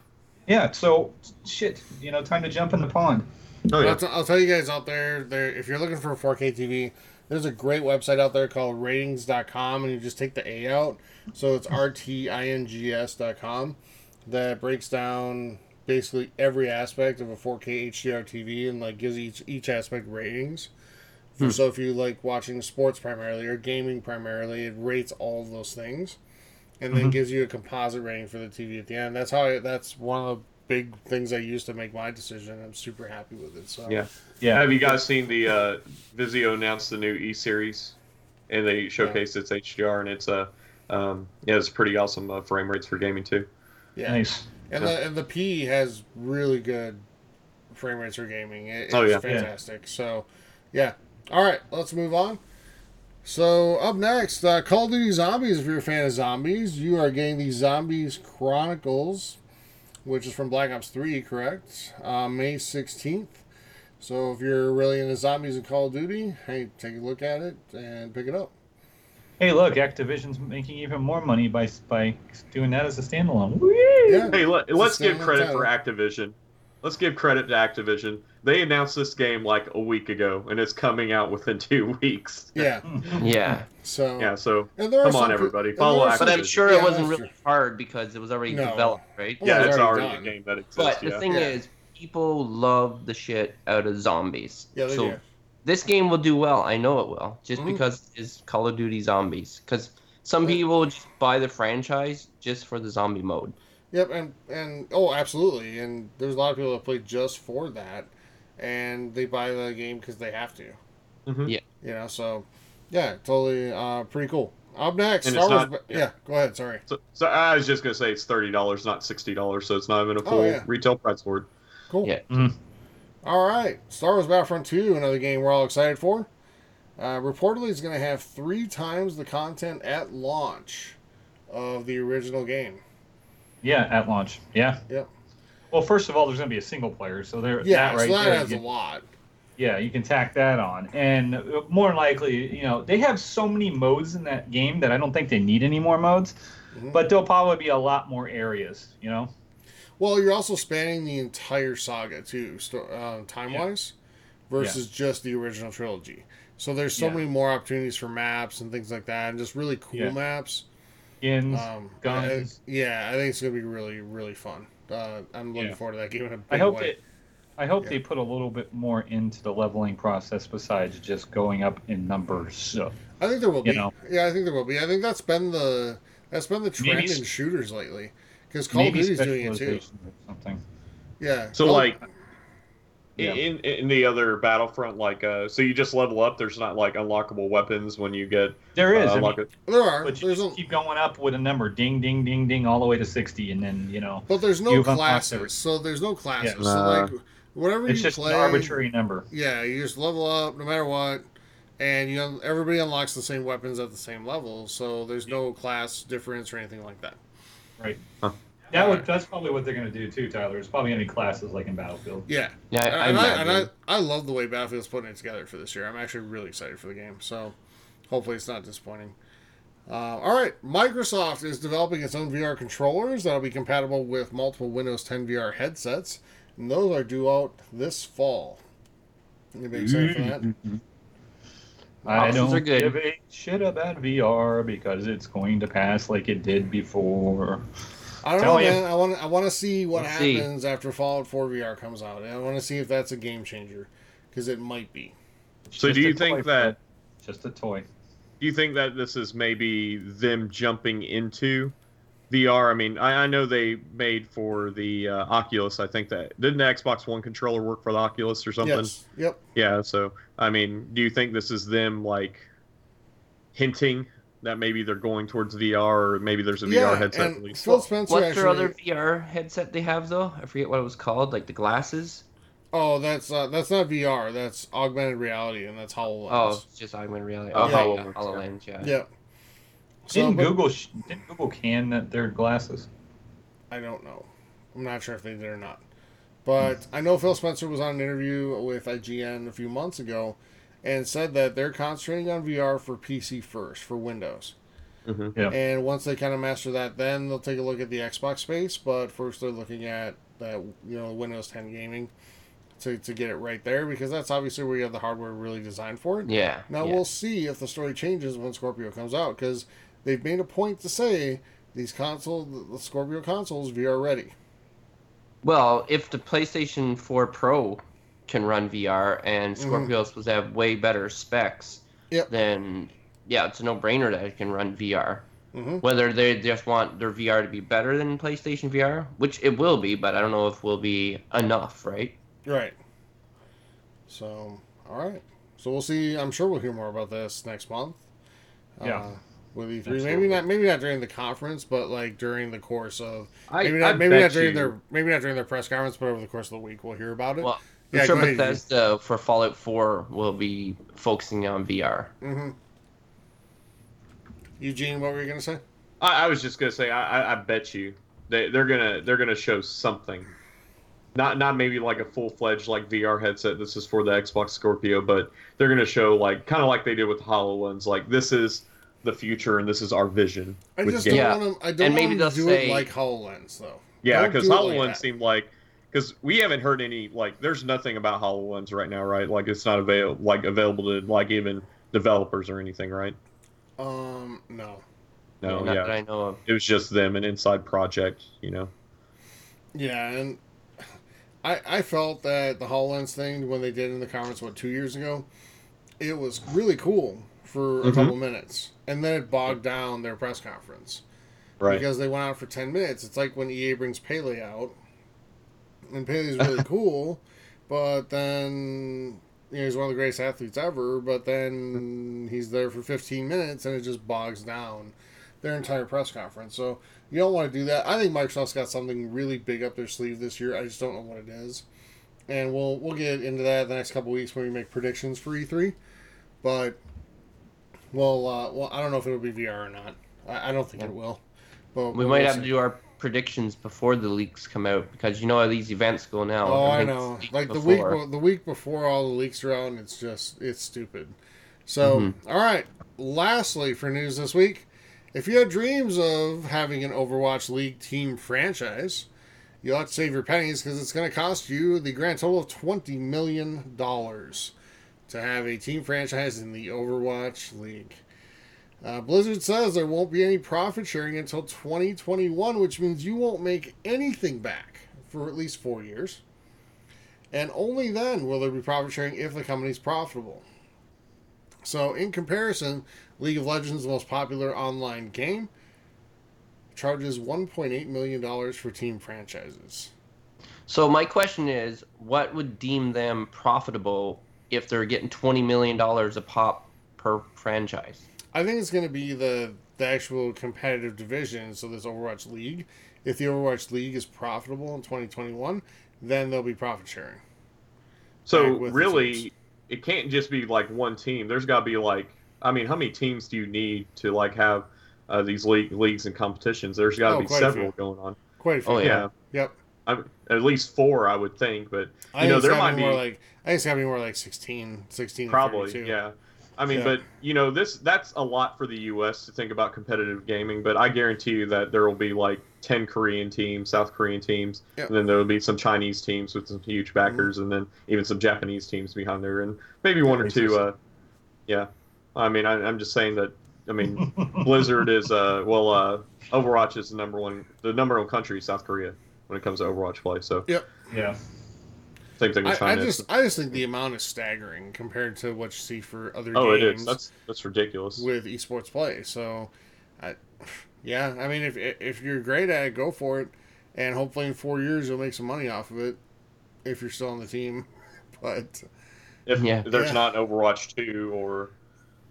Yeah. So shit, you know, time to jump in the pond. Oh yeah. I'll, t- I'll tell you guys out there, there if you're looking for a 4K TV, there's a great website out there called ratings.com, and you just take the A out. So it's rtings.com that breaks down basically every aspect of a 4K HDR TV and like gives each each aspect ratings. For, So if you like watching sports primarily or gaming primarily, it rates all of those things, and then Mhm. gives you a composite rating for the TV at the end. That's how I, that's one of the big things I use to make my decision. I'm super happy with it. So Yeah. Yeah. Have you guys seen the uh, Vizio announced the new E series, and they showcased its HDR, and it's a um, yeah, it's pretty awesome uh, frame rates for gaming too. yeah. Nice. And the and the P has really good frame rates for gaming. It, it's Oh, yeah. fantastic. So, yeah. All right, let's move on. So up next, uh, Call of Duty Zombies. If you're a fan of zombies, you are getting the Zombies Chronicles, which is from Black Ops Three, correct? Uh, May sixteenth. So if you're really into zombies and Call of Duty, hey, take a look at it and pick it up. Hey, look, Activision's making even more money by by doing that as a standalone. Whee! Yeah. Hey, let, It's let's give credit title. for Activision. Let's give credit to Activision. They announced this game like a week ago, and it's coming out within two weeks. Yeah. Yeah, So Yeah, so and there are Come on, everybody, follow there Activision. but I'm sure Yeah, it wasn't really true. hard because it was already No. developed, right? Well, yeah, it's it's already already, done. a game that exists. But the thing Yeah. is, people love the shit out of zombies. Yeah, they so do. this game will do well. I know it will, just Mhm. because it's Call of Duty Zombies. Because some people just buy the franchise just for the zombie mode. Yep, and and oh, absolutely, and there's a lot of people that play just for that, and they buy the game because they have to. Mhm. Yeah. You know, so yeah, totally, uh, pretty cool. Up next, Star Wars. not- yeah. go ahead. Sorry. So, so I was just gonna say it's thirty dollars, not sixty dollars, so it's not even a Oh, full yeah. retail price for it. Cool. Yeah. Mhm. All right, Star Wars Battlefront Two, another game we're all excited for. Uh, reportedly, it's going to have three times the content at launch of the original game. Yeah, at launch. Yeah. Yep. Well, first of all, there's going to be a single player, so there. Yeah, that right so that there, you a lot. Yeah, you can tack that on, and more than likely, you know, they have so many modes in that game that I don't think they need any more modes. Mhm. But there'll probably be a lot more areas, you know. Well, you're also spanning the entire saga too, uh, time wise, versus just the original trilogy. So there's so Yeah. many more opportunities for maps and things like that, and just really cool Yeah. maps. Skins, Um, guns. I- yeah, I think it's gonna be really, really fun. Uh, I'm looking Yeah. forward to that game in a big I hope way. they, I hope Yeah. they put a little bit more into the leveling process besides just going up in numbers. So, I think there will be. know. Yeah, I think there will be. I think that's been the that's been the trend Maybe in shooters lately. Because Call of maybe Duty's doing it too. specialization or something. Yeah. So Call- like Yeah. in in the other Battlefront, like uh, so you just level up. There's not like unlockable weapons when you get There is, uh, I mean, unlock there are. but you There's just a, keep going up with a number, ding, ding, ding, ding, all the way to sixty, and then you know, but there's no you've classes. So there's no classes. Yeah. So like whatever it's you just play, an arbitrary number. Yeah, you just level up no matter what, and you know, everybody unlocks the same weapons at the same level. So there's no class difference or anything like that. Right. Huh. That would, that's probably what they're going to do too, Tyler. It's probably going to be classes like in Battlefield. Yeah. Yeah, I, I and, I, and. I, I love the way Battlefield's putting it together for this year. I'm actually really excited for the game. So hopefully it's not disappointing. Uh, all right, Microsoft is developing its own VR controllers that'll be compatible with multiple Windows 10 VR headsets, and those are due out this fall. Anybody excited for that? I Options don't are good. give a shit about VR because it's going to pass like it did before. I don't Tell know, ya. man. I want I want to see what Let's see. happens after Fallout 4 VR comes out. I want to see if that's a game changer because it might be. It's So just do you think toy, that- just a toy? Do you think that this is maybe them jumping into VR. I mean, I, I know they made for the uh, Oculus. I think that didn't the Xbox One controller work for the Oculus or something? Yes. Yep. Yeah. So I mean, do you think this is them like hinting that maybe they're going towards VR or maybe there's a Yeah, VR headset and release? Phil Spencer What's actually. their other VR headset they have though? I forget what it was called, like the glasses. Oh, that's uh, that's not VR. That's augmented reality, and that's HoloLens. Oh, it's just augmented reality. Oh, yeah, HoloLens, yeah, HoloLens, yeah. yeah. So, Didn't but- Google didn't Google can that their glasses? I don't know. I'm not sure if they did or not. But I know Phil Spencer was on an interview with IGN a few months ago and said that they're concentrating on VR for PC first, for Windows. hmm Yeah. And once they kind of master that, then they'll take a look at the Xbox space. But first, they're looking at that, you know, Windows 10 gaming to, to get it right there because that's obviously where you have the hardware really designed for it. Yeah. Now yeah. we'll see if the story changes when Scorpio comes out because they've made a point to say these console, the Scorpio consoles, VR ready. Well, if the PlayStation 4 Pro can run VR and. Scorpio is supposed to have way better specs, Yep. then yeah, it's a no-brainer that it can run VR. hmm Whether they just want their VR to be better than PlayStation VR, which it will be, but I don't know if will be enough, right? Right. So, all right. So we'll see. I'm sure we'll hear more about this next month. Yeah. Uh, with E3, Absolutely. maybe not, maybe not during the conference, but like during the course of maybe I not, maybe not during you- their, maybe not during their press conference, but over the course of the week, we'll hear about it. Well, I'm Yeah, sure go ahead, Bethesda for Fallout 4 will be focusing on VR. hmm Eugene, what were you gonna say? I, I was just gonna say, I, I, I bet you they they're gonna they're gonna show something. Not not maybe like a full fledged like VR headset. This is for the Xbox Scorpio, but they're gonna show like kind of like they did with Hololens. Like this is the future and this is our vision. I with just games. don't Yeah. want them. I don't And maybe them to they'll do say- it like Hololens, though. Yeah, because do it like HoloLens seemed like because we haven't heard any like there's nothing about HoloLens right now, right? Like it's not avail like available to like even developers or anything, right? Um, no. No, Not yeah, that I know of. it was just them, an inside project, you know. Yeah, and I I felt that the HoloLens thing when they did in the conference what two years ago, it was really cool for a Mhm. couple minutes, and then it bogged down their press conference Right. because they went out for ten minutes. It's like when EA brings Pele out, and Pele's really cool, but then. You know, he's one of the greatest athletes ever, but then he's there for 15 minutes and it just bogs down their entire press conference. So you don't want to do that. I think Microsoft's got something really big up their sleeve this year. I just don't know what it is, and we'll we'll get into that the next couple weeks when we make predictions for E3. But well, uh, well, I don't know if it'll be VR or not. I, I don't think it will. But We but might have to do our predictions before the leaks come out because you know how these events go now. Oh, I know. Like the week, before. the week before all the leaks are out, and it's just it's stupid. So, Mhm. all right. Lastly, for news this week, if you have dreams of having an Overwatch League team franchise, you'll have to save your pennies because it's going to cost you the grand total of twenty million dollars to have a team franchise in the Overwatch League. Uh, Blizzard says there won't be any profit sharing until 2021, which means you won't make anything back for at least four years. And only then will there be profit sharing if the company's profitable. So, in comparison, League of Legends, the most popular online game, charges $1.8 million for team franchises. So my question is, what would deem them profitable if they're getting twenty million dollars a pop per franchise? I think it's going to be the, the actual competitive division, so this Overwatch League. If the Overwatch League is profitable in 2021, then there'll be profit sharing. So Right, really, it can't just be like one team. There's got to be like, I mean, how many teams do you need to like have uh, these league, leagues and competitions? There's got to Oh, be several going on. Quite a few. Oh, Yeah, yeah. Yep. I'm, at least four, I would think. But I know, think it's there gotta might be more be- like I think it's gotta be more like 16, 16 probably, 32. yeah. I mean, Yeah. but you know, this that's a lot for the U.S. to think about competitive gaming. But I guarantee you that there will be like ten Korean teams, South Korean teams, Yep. and then there will be some Chinese teams with some huge backers, and then even some Japanese teams behind there, and maybe one or two. Uh, yeah, I mean, I, I'm just saying that. I mean, Blizzard is uh well uh Overwatch is the number one the number one country South Korea when it comes to Overwatch play. So yeah, yeah. Same thing with I, I China. just I just think the amount is staggering compared to what you see for other oh, it games is. That's that's ridiculous. with esports play. So I Yeah, I mean, if if you're great at it, go for it, and hopefully in four years you'll make some money off of it, if you're still on the team. But If Yeah. there's Yeah. not an Overwatch 2 or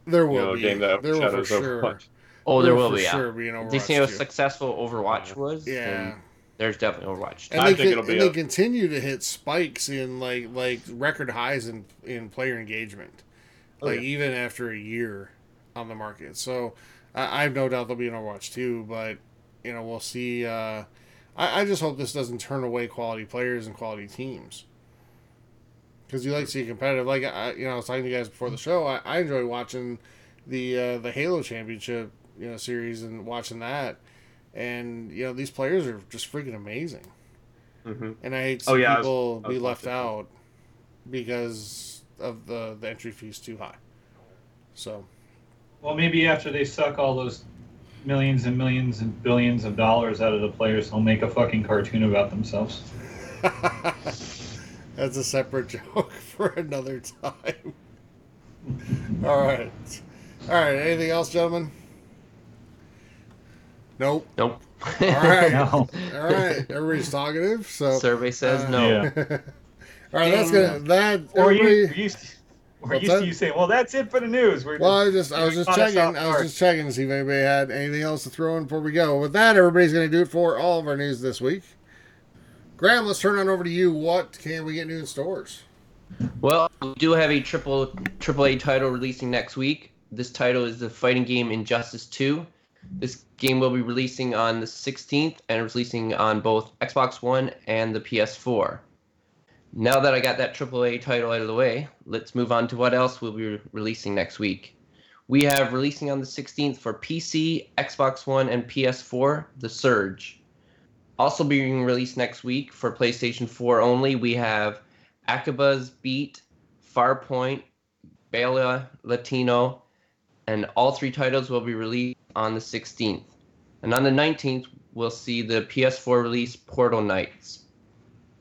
there you will know, a be game that there will for sure. Overwatch. Oh, there will for be. sure Yeah. be an Overwatch They see how successful Overwatch was. Yeah. then There's definitely Overwatch. And I they, think con- it'll be and they continue to hit spikes in like like record highs in in player engagement, Oh, like yeah. even after a year on the market. So I, I have no doubt there'll be an Overwatch too, but you know we'll see. Uh, I, I just hope this doesn't turn away quality players and quality teams because you like to see competitive. Like I, you know, I was talking to you guys before the show. I, I enjoy watching the uh, the Halo Championship you know series and watching that. And you know these players are just freaking amazing. hmm And I hate to see Oh, yeah, I was- people I was be left out because of the, the entry fees too high. So Well, maybe after they suck all those millions and millions and billions of dollars out of the players, they'll make a fucking cartoon about themselves. that's a separate joke for another time. All right. All right. Anything else, gentlemen? Nope. Nope. All right. No. All right. Everybody's talkative. So Survey says Uh, no. Yeah. All right. That's gonna that. Or you, everybody- you used, or What's used to you saying, "Well, that's it for the news." We're Well, I just I was just checking. I was just checking to see if anybody had anything else to throw in before we go. With that, everybody's going to do it for all of our news this week. Graham, let's turn on over to you. What can we get new in stores? Well, we do have a triple triple A title releasing next week. This title is the fighting game Injustice 2. This game will be releasing on the 16th and releasing on both Xbox One and the PS4. Now that I got that AAA title out of the way, let's move on to what else we'll be releasing next week. We have releasing on the 16th for PC, Xbox One, and PS4, The Surge. Also being released next week for PlayStation 4 only, we have Akiba's Beat, Farpoint, Bela Latino, and all three titles will be released on the 16th. And on the 19th, we'll see the PS4 release Portal Knights.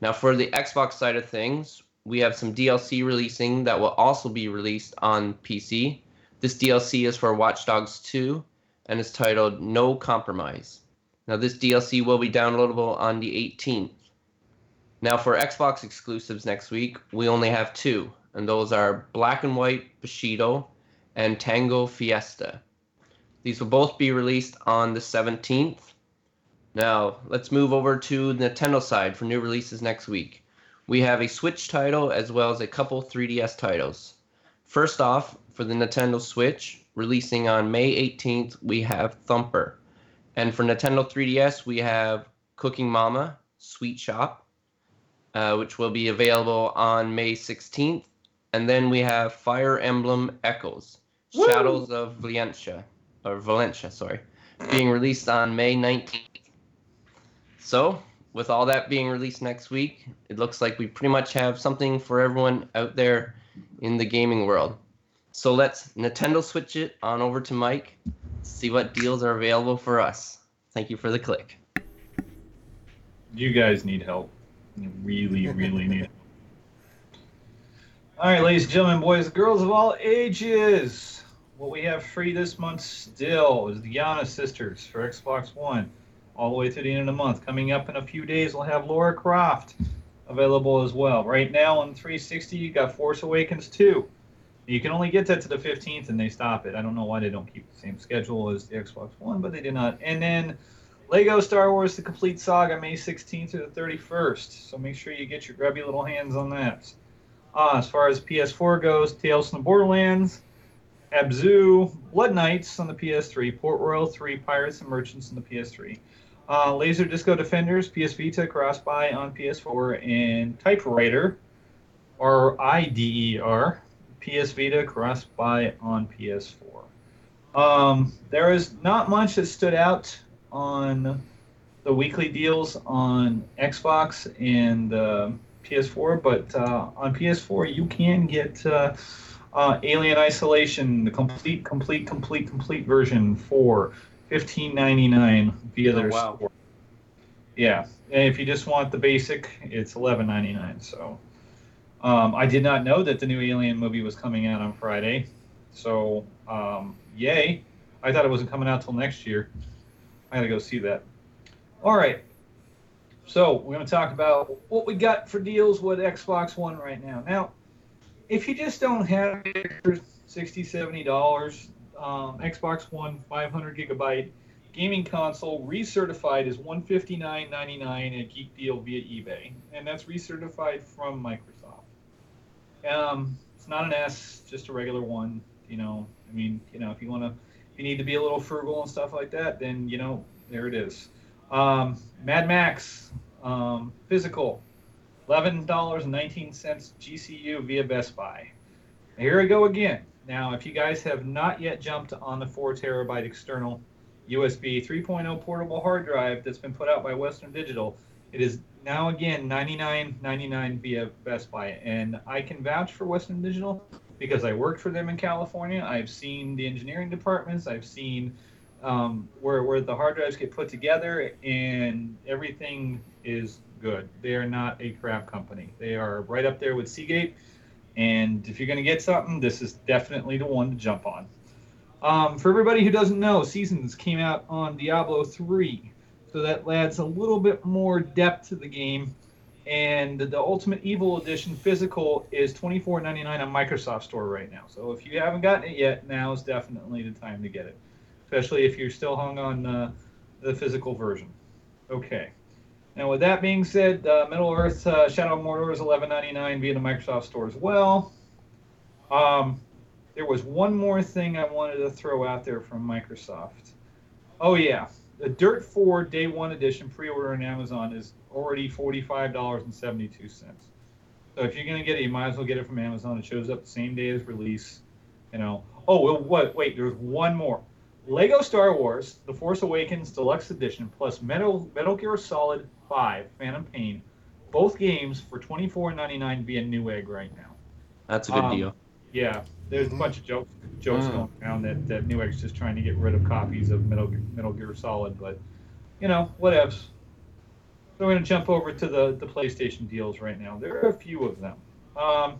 Now, for the Xbox side of things, we have some DLC releasing that will also be released on PC. This DLC is for Watch Dogs 2 and is titled No Compromise. Now, this DLC will be downloadable on the 18th. Now, for Xbox exclusives next week, we only have two, and those are Black and White Bushido and Tango Fiesta. These will both be released on the 17th. Now, let's move over to the Nintendo side for new releases next week. We have a Switch title as well as a couple 3DS titles. First off, for the Nintendo Switch, releasing on May 18th, we have Thumper. And for Nintendo 3DS, we have Cooking Mama, Sweet Shop, uh, which will be available on May 16th. And then we have Fire Emblem Echoes, Woo! Shadows of Valencia, or Valentia, sorry, being released on May 19th. So, with all that being released next week, it looks like we pretty much have something for everyone out there in the gaming world. So let's Nintendo switch it on over to Mike, see what deals are available for us. Thank you for the click. You guys need help. You really, really need help. All right, ladies and gentlemen, boys girls of all ages, what we have free this month still is the Giana Sisters for Xbox One, all the way to the end of the month. Coming up in a few days, we'll have Lara Croft available as well. Right now on 360, you got Force Awakens 2. You can only get that to the 15th, and they stop it. I don't know why they don't keep the same schedule as the Xbox One, but they did not. And then Lego Star Wars: The Complete Saga, May 16th to the 31st. So make sure you get your grubby little hands on that. Uh, as far as PS4 goes, Tales from the Borderlands, Abzu, Blood Knights on the PS3, Port Royal 3, Pirates and Merchants on the PS3, uh, Laser Disco Defenders, PS Vita, Cross Buy on PS4, and Typewriter, R I D E R, PS Vita, Cross Buy on PS4. Um, there is not much that stood out on the weekly deals on Xbox and uh, PS4, but uh, on PS4 you can get uh, Alien Isolation, the complete, complete, complete, complete version for fifteen ninety nine via Oh, their wow. store. Yeah, and if you just want the basic, it's eleven ninety nine. So, um, I did not know that the new Alien movie was coming out on Friday. So, um, yay! I thought it wasn't coming out till next year. I gotta go see that. All right. So we're gonna talk about what we got for deals with Xbox One right now. Now, if you just don't have it for 60 70 dollars, um, Xbox One 500 gigabyte gaming console recertified is 159.99 at Geek Deal via eBay, and that's recertified from Microsoft. Um, it's not an S, just a regular one. You know, I mean, you know, if you want to, if you need to be a little frugal and stuff like that, then you know, there it is. Um, Mad Max um, physical, eleven dollars and nineteen cents GCU via Best Buy. Here we go again. Now, if you guys have not yet jumped on the four terabyte external USB 3.0 portable hard drive that's been put out by Western Digital, it is now again 99.99 via Best Buy, and I can vouch for Western Digital because I worked for them in California. I've seen the engineering departments. I've seen um, where where the hard drives get put together, and everything is good. They are not a crap company. They are right up there with Seagate. And if you're going to get something, this is definitely the one to jump on. Um, for everybody who doesn't know, Seasons came out on Diablo 3, so that adds a little bit more depth to the game. And the Ultimate Evil Edition physical is $24.99 on Microsoft Store right now. So if you haven't gotten it yet, now is definitely the time to get it, especially if you're still hung on uh, the physical version. Okay. Now, with that being said, uh, Middle Earth uh, Shadow of Mordor is $11.99 via the Microsoft Store as well. Um, there was one more thing I wanted to throw out there from Microsoft. Oh yeah, the Dirt 4 Day One Edition pre-order on Amazon is already $45.72. So if you're gonna get it, you might as well get it from Amazon. It shows up the same day as release. You know. Oh, well, what? Wait, there's one more. Lego Star Wars: The Force Awakens Deluxe Edition plus Metal Metal Gear Solid 5 Phantom Pain, both games for $24.99 via Newegg right now. That's a good Um, deal. Yeah, there's a bunch of jokes jokes Mm. going around that, that Newegg's just trying to get rid of copies of Metal Gear, Metal Gear Solid, but you know, whatevs. So we're gonna jump over to the, the PlayStation deals right now. There are a few of them. Um,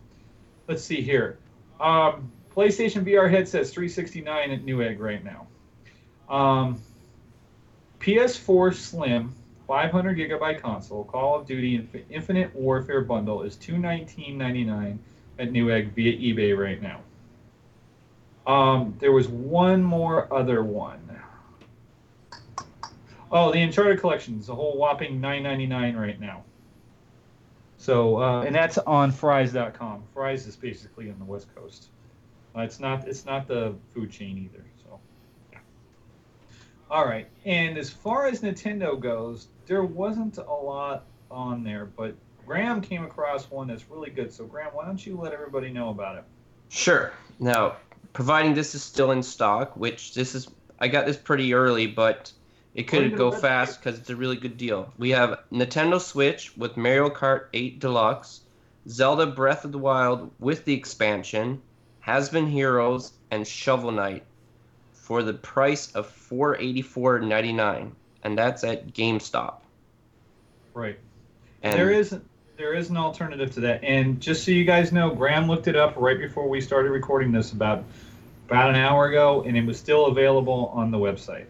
let's see here. Um, PlayStation VR headsets 369 at Newegg right now. Um, PS4 Slim 500 gigabyte console Call of Duty Inf- Infinite Warfare bundle is 219.99 at Newegg via eBay right now. Um, there was one more other one. Oh, the Uncharted collection is a whole whopping 9.99 right now. So, uh, and that's on Frys.com. Fry's is basically on the West Coast. Uh, it's not. It's not the food chain either. All right. And as far as Nintendo goes, there wasn't a lot on there, but Graham came across one that's really good. So, Graham, why don't you let everybody know about it? Sure. Now, providing this is still in stock, which this is, I got this pretty early, but it could go fast because it's a really good deal. We have Nintendo Switch with Mario Kart 8 Deluxe, Zelda Breath of the Wild with the expansion, Has Been Heroes, and Shovel Knight for the price of $484.99, and that's at GameStop. Right. And there is there is an alternative to that, and just so you guys know, Graham looked it up right before we started recording this about about an hour ago, and it was still available on the website.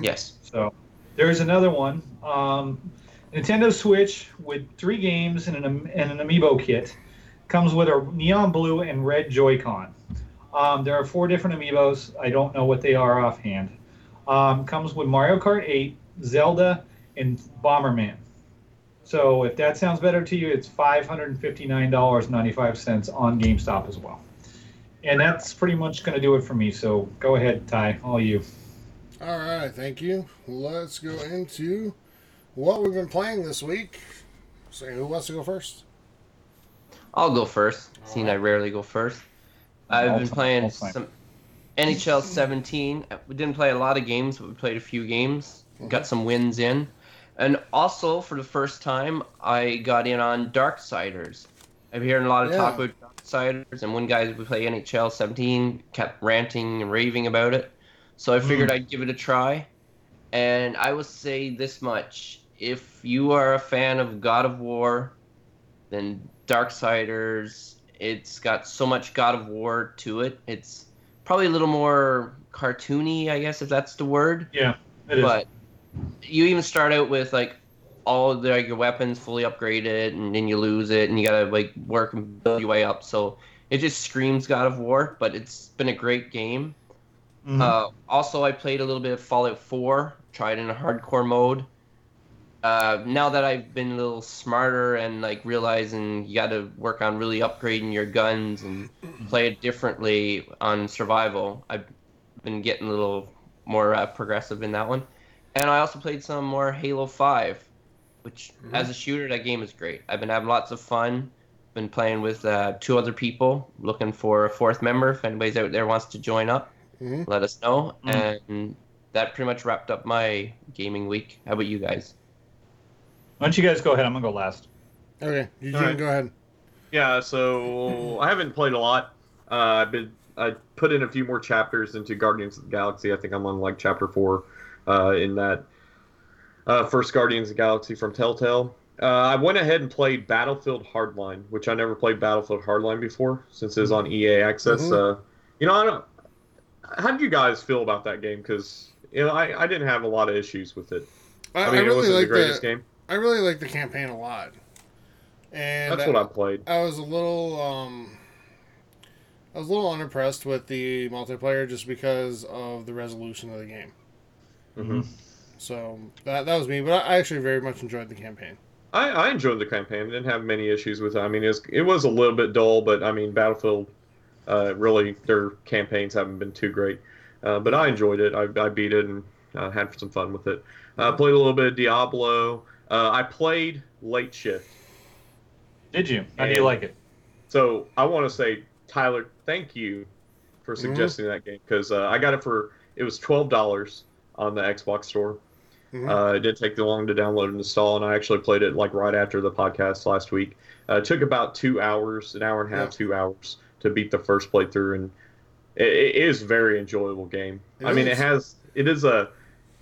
yes, So there's another one. Um, Nintendo Switch with three games and an, and an amiibo kit comes with a neon blue and red Joy-Con. Um, there are four different amiibos. I don't know what they are offhand. Um, comes with Mario Kart 8, Zelda, and Bomberman. So if that sounds better to you, it's $559.95 on GameStop as well. And that's pretty much going to do it for me. So go ahead, Ty. All you. All right, thank you. Let's go into what we've been playing this week. So, who wants to go first? I'll go first, seeing I rarely go first. I've All been time, playing some NHL 17. We didn't play a lot of games, but we played a few games. Mm-hmm. Got some wins in. And also, for the first time, I got in on Darksiders. I've been hearing a lot of talk about Darksiders, and one guy who play NHL 17 kept ranting and raving about it. So I figured mm. I'd give it a try. And I will say this much if you are a fan of God of War, then Darksiders, it's got so much God of War to it. It's probably a little more cartoony, I guess, if that's the word. Yeah, it is. But you even start out with like all of the, like, your weapons fully upgraded, and then you lose it, and you gotta like work and build your way up. So it just screams God of War, but it's been a great game. Mhm. Uh, also, I played a little bit of Fallout 4, tried in a hardcore mode. Uh, now that I've been a little smarter and like realizing you got to work on really upgrading your guns and play it differently on survival, I've been getting a little more uh, progressive in that one. And I also played some more Halo 5, which Mhm. as a shooter, that game is great. I've been having lots of fun. Been playing with uh, two other people, looking for a fourth member. If anybody's out there wants to join up, Mhm. let us know. Mm. And that pretty much wrapped up my gaming week. How about you guys? Why don't you guys go ahead? I'm gonna go last. Okay, Eugene, Alright. go ahead. Yeah, so I haven't played a lot. Uh, I've been I put in a few more chapters into Guardians of the Galaxy. I think I'm on like chapter four uh, in that uh, first Guardians of the Galaxy from Telltale. Uh, I went ahead and played Battlefield Hardline, which I never played Battlefield Hardline before since it was on EA Access. Mhm. Uh, you know, I don't. How do you guys feel about that game? Because you know, I, I didn't have a lot of issues with it. I, I mean, I it wasn't the greatest the. game. I really like the campaign a lot. And That's I, what I played. I was a little um I was a little unimpressed with the multiplayer just because of the resolution of the game. hmm So that that was me, but I actually very much enjoyed the campaign. I, I enjoyed the campaign. I didn't have many issues with it. I mean, it was, it was a little bit dull, but I mean, Battlefield, uh, really, their campaigns haven't been too great. Uh, but I enjoyed it. I, I beat it and uh, had some fun with it. Uh, played a little bit of Diablo. Uh, I played Late Shift. Did you? How do you like it? So I want to say, Tyler, thank you for suggesting that game because uh, I got it for it was twelve dollars on the Xbox store. Mhm. Uh, it didn't take too long to download and install, and I actually played it like right after the podcast last week. Uh, it took about two hours, an hour and a half, Yeah. two hours to beat the first playthrough, and it, it is a very enjoyable game. It I mean, it has it is a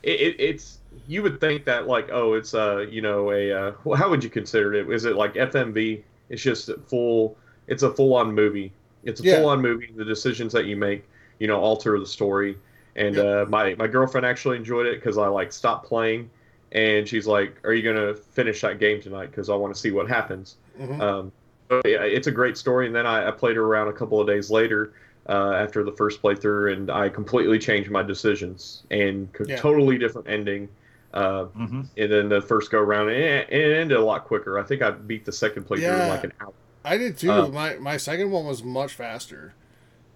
it, it, it's you would think that like oh it's uh you know a uh, well, how would you consider it? Is it like FMV? It's just full. It's a full on movie. It's a Yeah. full on movie. The decisions that you make, you know, alter the story. And uh, my my girlfriend actually enjoyed it because I like stopped playing, and she's like, "Are you gonna finish that game tonight? Because I want to see what happens." Mhm. Um, but yeah, it's a great story. And then I, I played it around a couple of days later uh, after the first playthrough, and I completely changed my decisions and Yeah. totally different ending. Uh, hmm and then the first go around, and it, it ended a lot quicker. I think I beat the second playthrough in like an hour. I did too. uh, my my second one was much faster.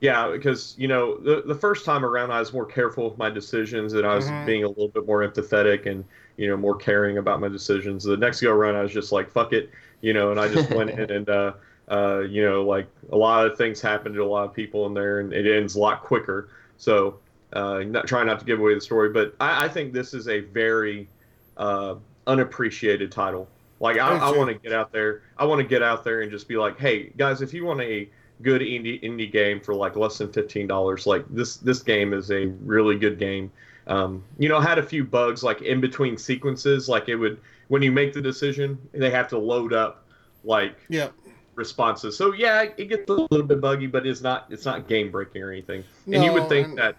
Yeah, because you know the the first time around I was more careful with my decisions and I was Mhm. being a little bit more empathetic and you know more caring about my decisions. The next go around I was just like fuck it, you know, and I just went in and uh, uh, you know like a lot of things happen to a lot of people in there and it ends a lot quicker. So uh, not trying not to give away the story, but I, I think this is a very uh, unappreciated title. Like I, I want to get out there. I want to get out there and just be like, hey guys, if you want a good indie indie game for like less than fifteen dollars. Like this this game is a really good game. Um, you know, had a few bugs like in between sequences. Like it would when you make the decision, they have to load up like Yep. responses. So yeah, it gets a little bit buggy, but it's not it's not game breaking or anything. and you would think and- that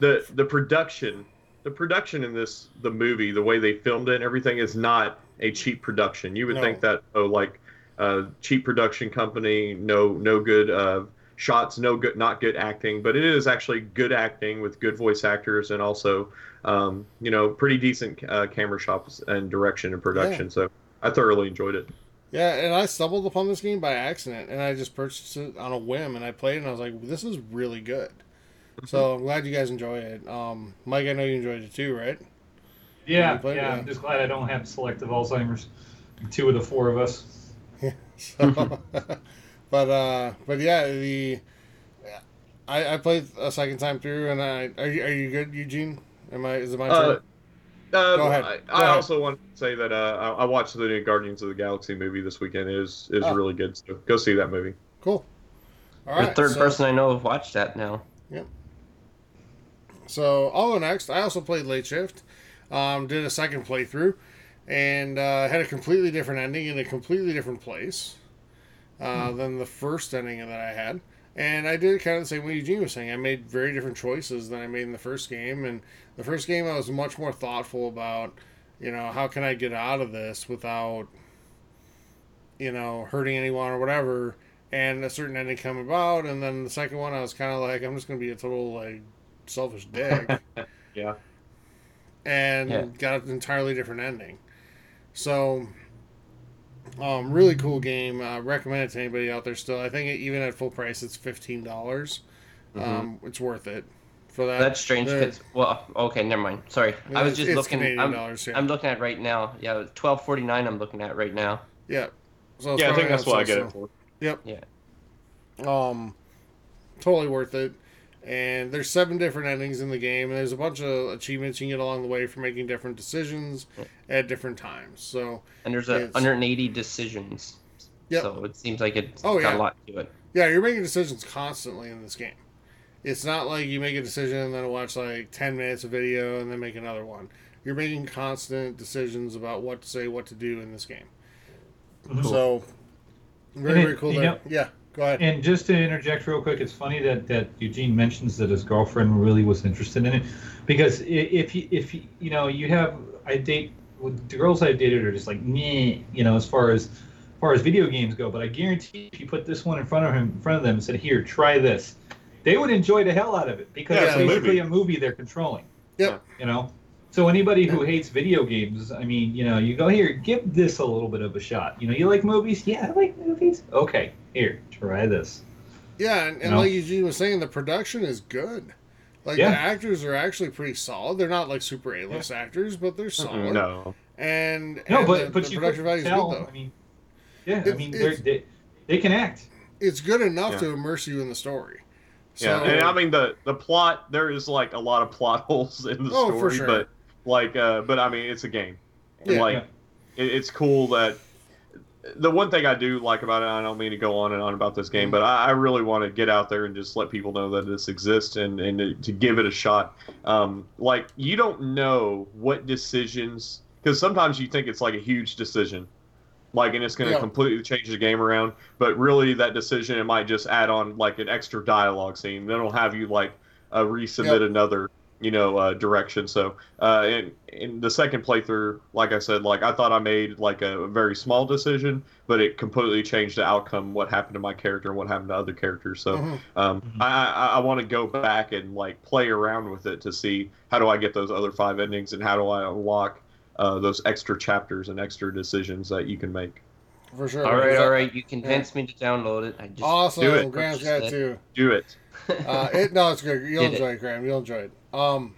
the the production the production in this the movie the way they filmed it and everything is not a cheap production. You would No. think that oh like uh, cheap production company, no no good uh, shots, no good not good acting, but it is actually good acting with good voice actors and also um, you know pretty decent uh, camera shots and direction and production. So I thoroughly enjoyed it. Yeah, and I stumbled upon this game by accident, and I just purchased it on a whim, and I played, it, and I was like, "This is really good." So I'm glad you guys enjoy it. Um, Mike, I know you enjoyed it too, right? Yeah, You play it? yeah. Yeah. I'm just glad I don't have selective Alzheimer's. Two of the four of us. So, but uh, but yeah, the I, I played a second time through, and I are you, are you good, Eugene? Am I? Is it my Uh, turn? Uh, Go ahead. I, Go I ahead. also want to say that uh, I, I watched the new Guardians of the Galaxy movie this weekend. It was is Oh. really good. So go see that movie. Cool. All the third so, person I know have watched that now. So I'll go next. I also played Late Shift. Um, did a second playthrough, and uh, had a completely different ending in a completely different place uh, than the first ending that I had. And I did kind of the same way Eugene was saying. I made very different choices than I made in the first game. And the first game, I was much more thoughtful about, you know, how can I get out of this without, you know, hurting anyone or whatever. And a certain ending come about. And then the second one, I was kind of like, I'm just going to be a total, like, selfish dick. yeah. And Yeah. got an entirely different ending. So, um, really cool game. Uh, recommend it to anybody out there. Still, I think it, even at full price, it's fifteen dollars. Um, it's worth it for that. That's strange. 'cause- well, okay, never mind. Sorry, I was just looking. I'm, dollars. Yeah. I'm looking at right now. Yeah, twelve forty nine. I'm looking at right now. yeah. So Yeah, I think that's what I get sale it for. Yep. Yeah. Um, totally worth it. And there's seven different endings in the game, and there's a bunch of achievements you can get along the way for making different decisions at different times. So And there's a 180 decisions. Yep. So it seems like it's Oh, got yeah. a lot to it. yeah, you're making decisions constantly in this game. It's not like you make a decision and then watch like ten minutes of video and then make another one. You're making constant decisions about what to say, what to do in this game. Mhm. So very very cool. you There. know- yeah, go ahead. And just to interject real quick, it's funny that, that Eugene mentions that his girlfriend really was interested in it, because if you if you, you know you have I date the girls I've dated are just like me, you know, as far as as far as video games go. But I guarantee if you put this one in front of him, in front of them, and said, "Here, try this," they would enjoy the hell out of it because Yeah, it's it's a basically movie. a movie they're controlling. Yep. You know. So anybody who hates video games, I mean, you know, you go here, give this a little bit of a shot. You know, you like movies? Yeah, I like movies. Okay, here, try this. Yeah, and, and know? like Eugene was saying, the production is good. Like Yeah. the actors are actually pretty solid. They're not like super A list actors, but they're solid. No. And No, and but the, but the you production could value is tell. good though. I mean, yeah, I mean, they're, they they can act. It's good enough Yeah. to immerse you in the story. So, Yeah, and I mean the the plot. There is like a lot of plot holes in the Oh, for story, sure. but like, uh, but I mean, it's a game. And, Yeah. like, Yeah. it, it's cool that the one thing I do like about it. I don't mean to go on and on about this game, but I, I really want to get out there and just let people know that this exists and and to, to give it a shot. Um, like you don't know what decisions because sometimes you think it's like a huge decision. Like and it's going to Yeah. completely change the game around, but really that decision it might just add on like an extra dialogue scene. Then it'll have you like uh, resubmit Yep. another you know uh, direction. So uh, in in the second playthrough, like I said, like I thought I made like a very small decision, but it completely changed the outcome. What happened to my character and what happened to other characters. So Mhm. um, Mhm. I, I, I want to go back and like play around with it to see how do I get those other five endings and how do I unlock uh, those extra chapters and extra decisions that you can make. for sure. All right, Because all I- right. You convinced me to download it. I just Awesome. do it. Graham's got it Purchased too. Do it. Uh, it no, it's good. You'll Did it. enjoy it, Graham. You'll enjoy it. Um,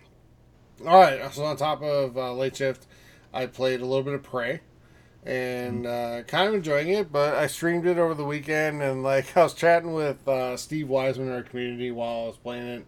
all right. So on top of uh, late shift, I played a little bit of Prey, and uh, kind of enjoying it. But I streamed it over the weekend, and like I was chatting with uh, Steve Wiseman in our community while I was playing it,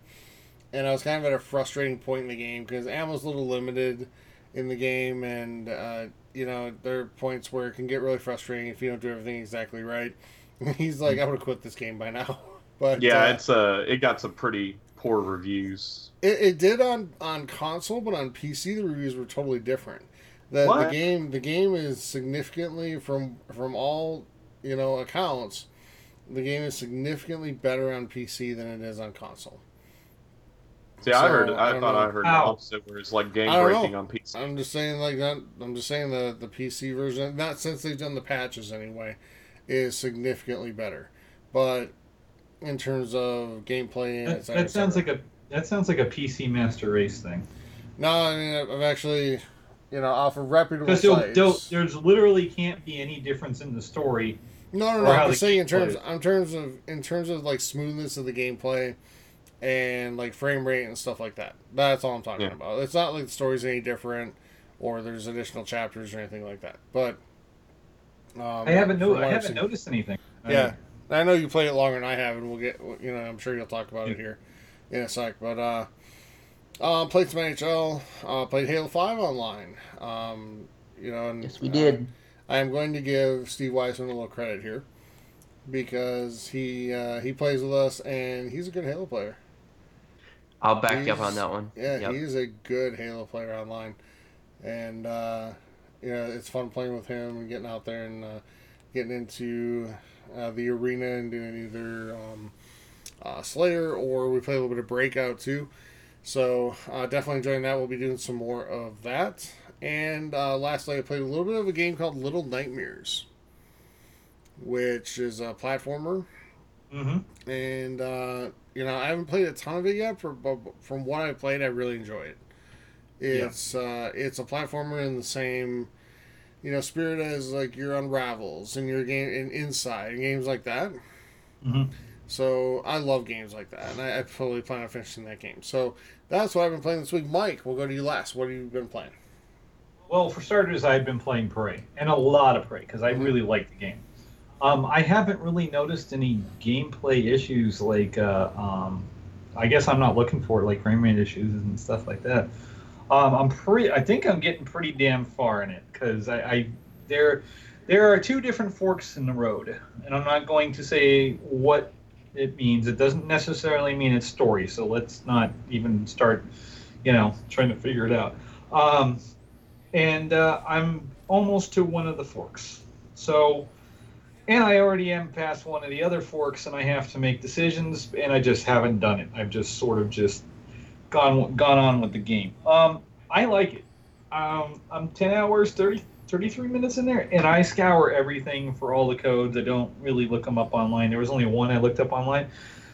and I was kind of at a frustrating point in the game because ammo's a little limited in the game, and uh, you know there are points where it can get really frustrating if you don't do everything exactly right. He's like, I would have quit this game by now. But Yeah, uh, it's uh, it got some pretty poor reviews. It, it did on on console, but on PC the reviews were totally different. The, the game the game is significantly from from all you know accounts, the game is significantly better on PC than it is on console. See, I heard, I I, thought know. I heard the How? opposite, where it's like game I don't know. breaking on PC. I'm just saying like that. I'm just saying the the PC version, not since they've done the patches anyway, is significantly better. But in terms of gameplay, and That, et cetera, that sounds like a that sounds like a PC Master Race thing. no. I mean, I've actually, you know, off of reputable Because there's literally can't be any difference in the story. No, no, no. I'm the saying in terms, in terms of, in terms of like smoothness of the gameplay, and like frame rate and stuff like that. That's all I'm talking Yeah. about. It's not like the story's any different, or there's additional chapters or anything like that. But um, I haven't no, I I've haven't seen- noticed anything. Yeah, I know you played it longer than I have, and we'll get, you know, I'm sure you'll talk about it here in a sec. But uh, uh, played some NHL, uh, played Halo Five online. Um, you know, and yes, we uh, did. I am going to give Steve Weisman a little credit here because he uh, he plays with us and he's a good Halo player. I'll back you up on that one. Yeah, Yep. he's a good Halo player online, and uh, you know it's fun playing with him and getting out there and uh, getting into uh, the arena and doing either um, uh, Slayer, or we play a little bit of Breakout too. So uh, definitely enjoying that. We'll be doing some more of that. And uh, lastly, I played a little bit of a game called Little Nightmares, which is a platformer. Mm-hmm. And uh, you know, I haven't played a ton of it yet. But from what I've played, I really enjoy it. It's uh, it's a platformer in the same you know spirit as like your Unravels and your game in Inside and games like that. Mm-hmm. So I love games like that, and I, I fully plan on finishing that game. So that's what I've been playing this week. Mike, we'll go to you last. What have you been playing? Well, for starters, I've been playing Prey, and a lot of Prey, because I really like the game. Um, I haven't really noticed any gameplay issues like, uh, um, I guess I'm not looking for it, like frame rate issues and stuff like that. Um, I'm pretty, I think I'm getting pretty damn far in it, because I, I there, there are two different forks in the road, and I'm not going to say what it means. It doesn't necessarily mean it's story, so let's not even start, you know, trying to figure it out. Um, and uh, I'm almost to one of the forks. So, and I already am past one of the other forks, and I have to make decisions, and I just haven't done it. I've just sort of just gone gone on with the game. Um, I like it. Um, I'm 10 hours, 30, 33 minutes in there, and I scour everything for all the codes. I don't really look them up online. There was only one I looked up online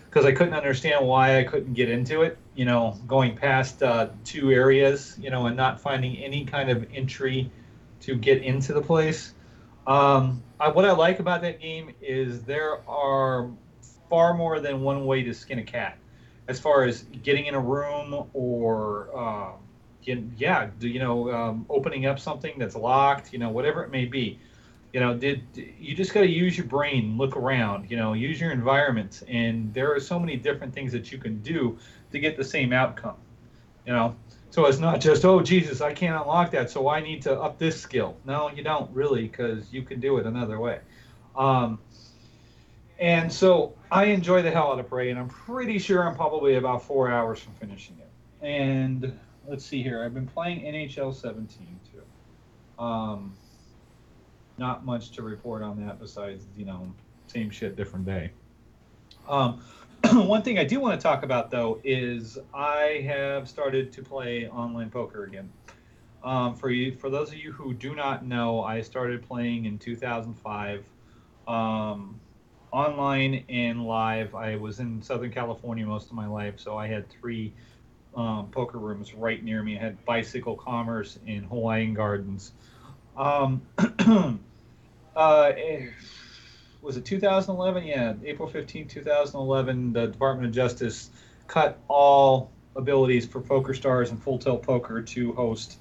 because I couldn't understand why I couldn't get into it. You know, going past uh, two areas, you know, and not finding any kind of entry to get into the place. Um, I, what I like about that game is there are far more than one way to skin a cat, as far as getting in a room or uh, get, yeah, you know, um, opening up something that's locked, you know, whatever it may be. You know did you just got to use your brain look around you know use your environment. And there are so many different things that you can do to get the same outcome you know? So it's not just oh jesus i can't unlock that so i need to up this skill. No you don't really because you can do it another way. Um, and so i enjoy the hell out of prey and i'm pretty sure i'm probably about four hours from finishing it. And let's see here i've been playing nhl 17 too. Um, not much to report on that besides you know same shit different day. Um, one thing i do want to talk about though is i have started to play online poker again. Um, for you for those of you who do not know i started playing in 2005 um, online and live i was in southern california most of my life so i had three um, poker rooms right near me i had bicycle commerce in hawaiian gardens um, uh, was it 2011? Yeah, April 15, 2011. The Department of Justice cut all abilities for Poker Stars and Full Tilt Poker to host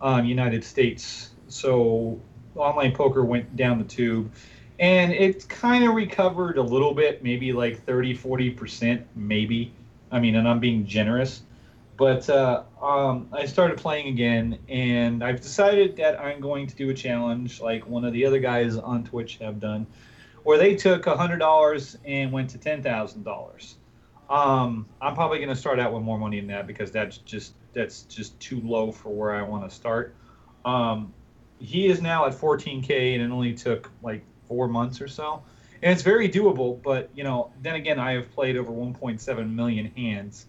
um, United States. So online poker went down the tube, and it kind of recovered a little bit, maybe like 30, 40 percent, maybe. I mean, and I'm being generous. But uh, um, I started playing again, and I've decided that I'm going to do a challenge like one of the other guys on Twitch have done, where they took hundred dollars and went to ten thousand dollars. Um, I'm probably going to start out with more money than that because that's just that's just too low for where I want to start. Um, he is now at 14k, and it only took like four months or so, and it's very doable. But you know, then again, I have played over 1.7 million hands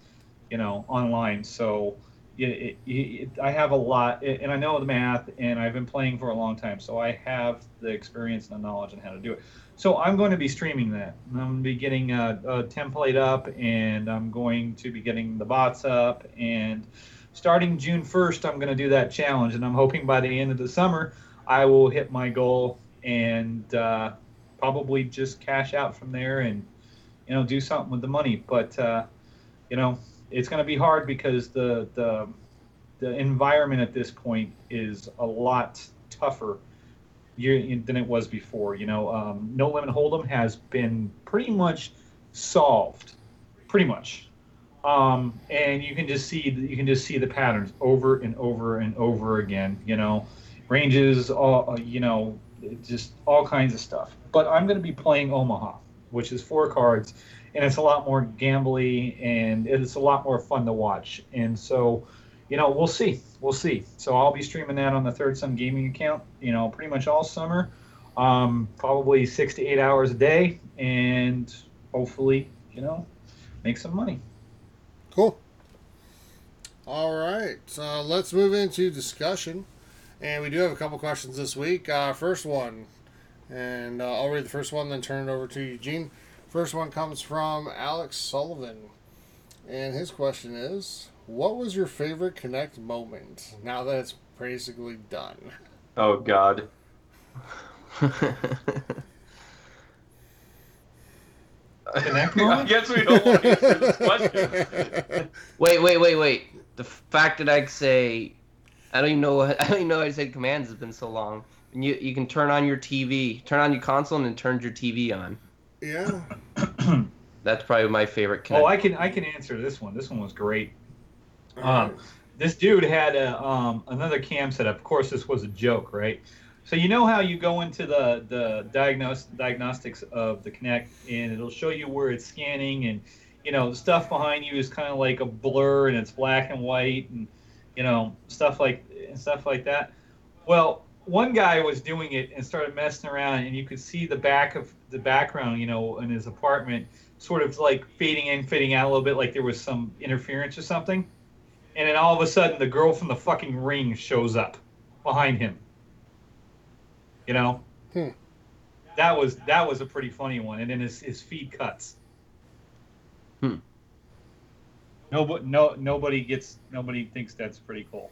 you know, online. So it, it, it, I have a lot, and I know the math, and I've been playing for a long time, so I have the experience and the knowledge on how to do it. So I'm going to be streaming that. I'm going to be getting a, a template up, and I'm going to be getting the bots up, and starting June 1st, I'm going to do that challenge, and I'm hoping by the end of the summer, I will hit my goal and uh, probably just cash out from there and you know do something with the money. But uh, you know, it's going to be hard because the the the environment at this point is a lot tougher than it was before. You know, um, No Limit Hold'em has been pretty much solved, pretty much, um, and you can just see you can just see the patterns over and over and over again. You know, ranges, all you know, just all kinds of stuff. But I'm going to be playing Omaha, which is four cards and it's a lot more gambly and it's a lot more fun to watch. And so, you know, we'll see. We'll see. So I'll be streaming that on the Third Sun Gaming account, you know, pretty much all summer, um, probably six to eight hours a day, and hopefully, you know, make some money. Cool. All right, so let's move into discussion. And we do have a couple questions this week. Uh, first one, and uh, I'll read the first one, then turn it over to Eugene. First one comes from Alex Sullivan. And his question is What was your favorite Kinect moment now that it's basically done? Oh, God. Kinect I guess we don't want to answer this question. wait, wait, wait, wait. The fact that I could say, I don't even know. I don't even know how to say commands has been so long. And you you can turn on your TV, turn on your console, and it turns your TV on. yeah. That's probably my favorite. Kinect. Oh, I can I can answer this one. This one was great. All Um, right. this dude had a um, another cam setup. Of course, this was a joke, right? So you know how you go into the the diagnose, diagnostics of the Kinect, and it'll show you where it's scanning, and you know the stuff behind you is kind of like a blur, and it's black and white, and you know stuff like and stuff like that. Well, one guy was doing it and started messing around, and you could see the back of the background, you know, in his apartment, sort of like fading in, fading out a little bit, like there was some interference or something. And then all of a sudden, the girl from the fucking ring shows up behind him. You know, Hmm. that was that was a pretty funny one. And then his his feed cuts. Hmm. Nobody, no, nobody gets, nobody thinks that's pretty cool,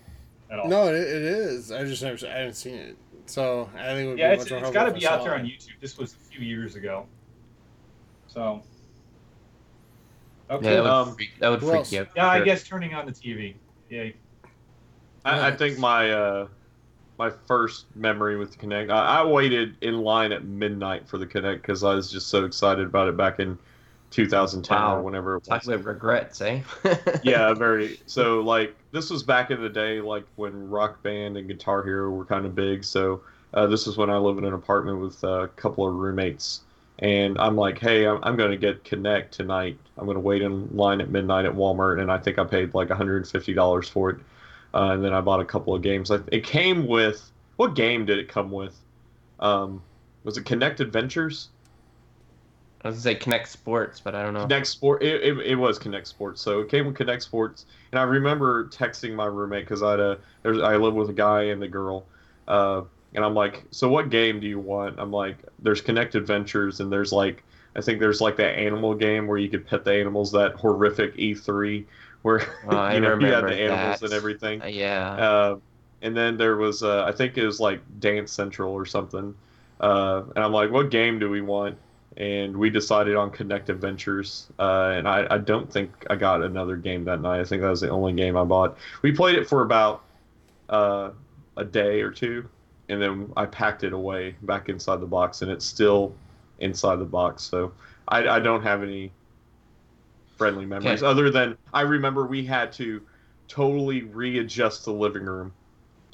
at all. No, it, it is. I just never, I haven't seen it. So I think it would yeah, be it's, much more it's helpful got to be out there on YouTube. This was a few years ago. So. Okay. yeah, that would Um, freak, that would freak else? you out. Yeah, I guess turning on the TV. Yeah. I, I think my uh, my first memory with the Kinect. I, I waited in line at midnight for the Kinect because I was just so excited about it back in 2010 Wow. or whenever it Talk about regrets, eh? yeah, very. So like this was back in the day, like when Rock Band and Guitar Hero were kind of big. So uh, this was when I lived in an apartment with a couple of roommates, and I'm like, hey, I'm, I'm going to get Kinect tonight. I'm going to wait in line at midnight at Walmart, and I think I paid like 150 dollars for it. Uh, and then I bought a couple of games. It came with what game did it come with? Um, was it Kinect Adventures? I was gonna say Kinect Sports, but I don't know. Kinect Sport. It, it, it was Kinect Sports. So it came with Kinect Sports, and I remember texting my roommate because I had a there's I live with a guy and a girl, uh, and I'm like, so what game do you want? I'm like, there's Kinect Adventures, and there's like I think there's like that animal game where you could pet the animals. That horrific E3 where Oh, you know you had the animals that. and everything. Uh, yeah. Uh, and then there was, uh, I think it was like Dance Central or something. Uh, and I'm like, what game do we want? And we decided on Kinect Adventures. Uh, and I, I don't think I got another game that night. I think that was the only game I bought. We played it for about uh, a day or two. And then I packed it away back inside the box. And it's still inside the box. So I, I don't have any friendly memories Okay. other than I remember we had to totally readjust the living room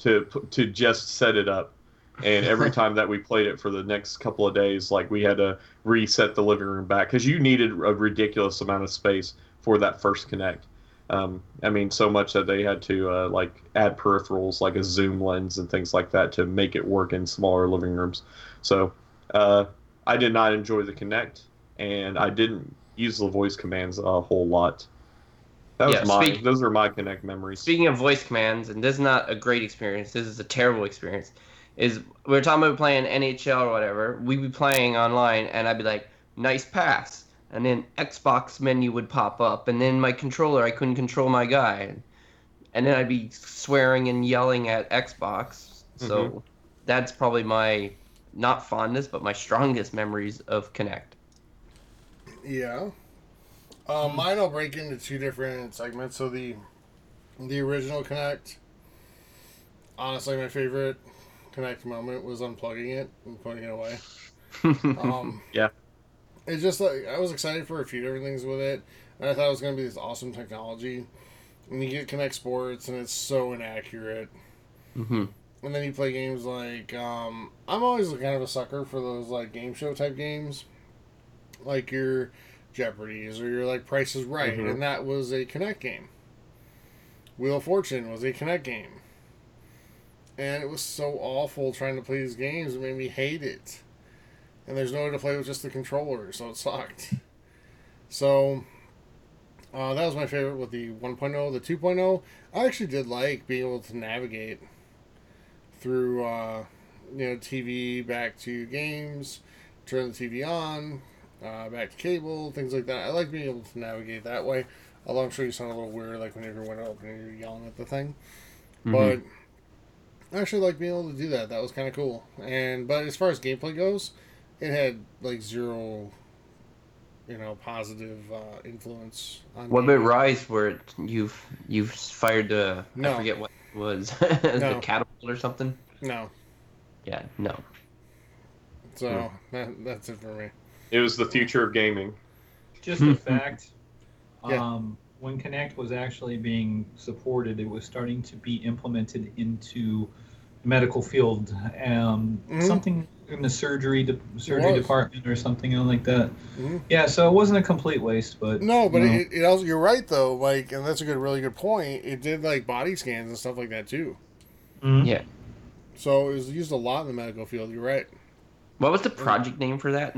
to to just set it up. And every time that we played it for the next couple of days, like we had to reset the living room back because you needed a ridiculous amount of space for that first Kinect. Um, I mean, so much that they had to uh, like add peripherals like a zoom lens and things like that to make it work in smaller living rooms. So uh, I did not enjoy the Kinect, and I didn't use the voice commands a whole lot. That was Yeah, my speak- those are my Kinect memories. Speaking of voice commands, and this is not a great experience, this is a terrible experience. Is we are talking about playing NHL or whatever, we'd be playing online, and I'd be like, nice pass. And then Xbox menu would pop up, and then my controller, I couldn't control my guy. And then I'd be swearing and yelling at Xbox. So that's probably my, not fondness, but my strongest memories of Kinect. Yeah. Uh, mine will break into two different segments. So the the original Kinect. Honestly, my favorite Kinect moment was unplugging it and putting it away. Um, Yeah. It's just like I was excited for a few different things with it, and I thought it was going to be this awesome technology. And you get Kinect Sports, and it's so inaccurate. hmm And then you play games like um, I'm always kind of a sucker for those like game show type games, like your Jeopardy's or your like Price is Right, Mhm. and that was a Kinect game. Wheel of Fortune was a Kinect game, and it was so awful trying to play these games. It made me hate it, and there's no way to play with just the controller, so it sucked. So, Uh, that was my favorite with the 1.0. The 2.0, I actually did like being able to navigate through, uh, you know, TV back to games, turn the TV on, uh, back to cable, things like that. I like being able to navigate that way. Although I'm sure you sound a little weird, like when you're went up and you're yelling at the thing. Mhm. But I actually like being able to do that. That was kind of cool. And but as far as gameplay goes, it had like zero, you know, positive uh, influence on. What me. about Ryse, where you've you've fired the No. I forget what it was the No. catapult or something? No. Yeah, no. So that, that's it for me. It was the future of gaming. Just a fact. Yeah. Um, when Kinect was actually being supported, it was starting to be implemented into the medical field. Um, Mhm. Something in the surgery de- surgery department or something like that. Mhm. Yeah, so it wasn't a complete waste, but No, but you know. it, it also you're right though. Like, and that's a good, really good point. It did like body scans and stuff like that too. Mhm. Yeah. So it was used a lot in the medical field. You're right. What was the project name for that?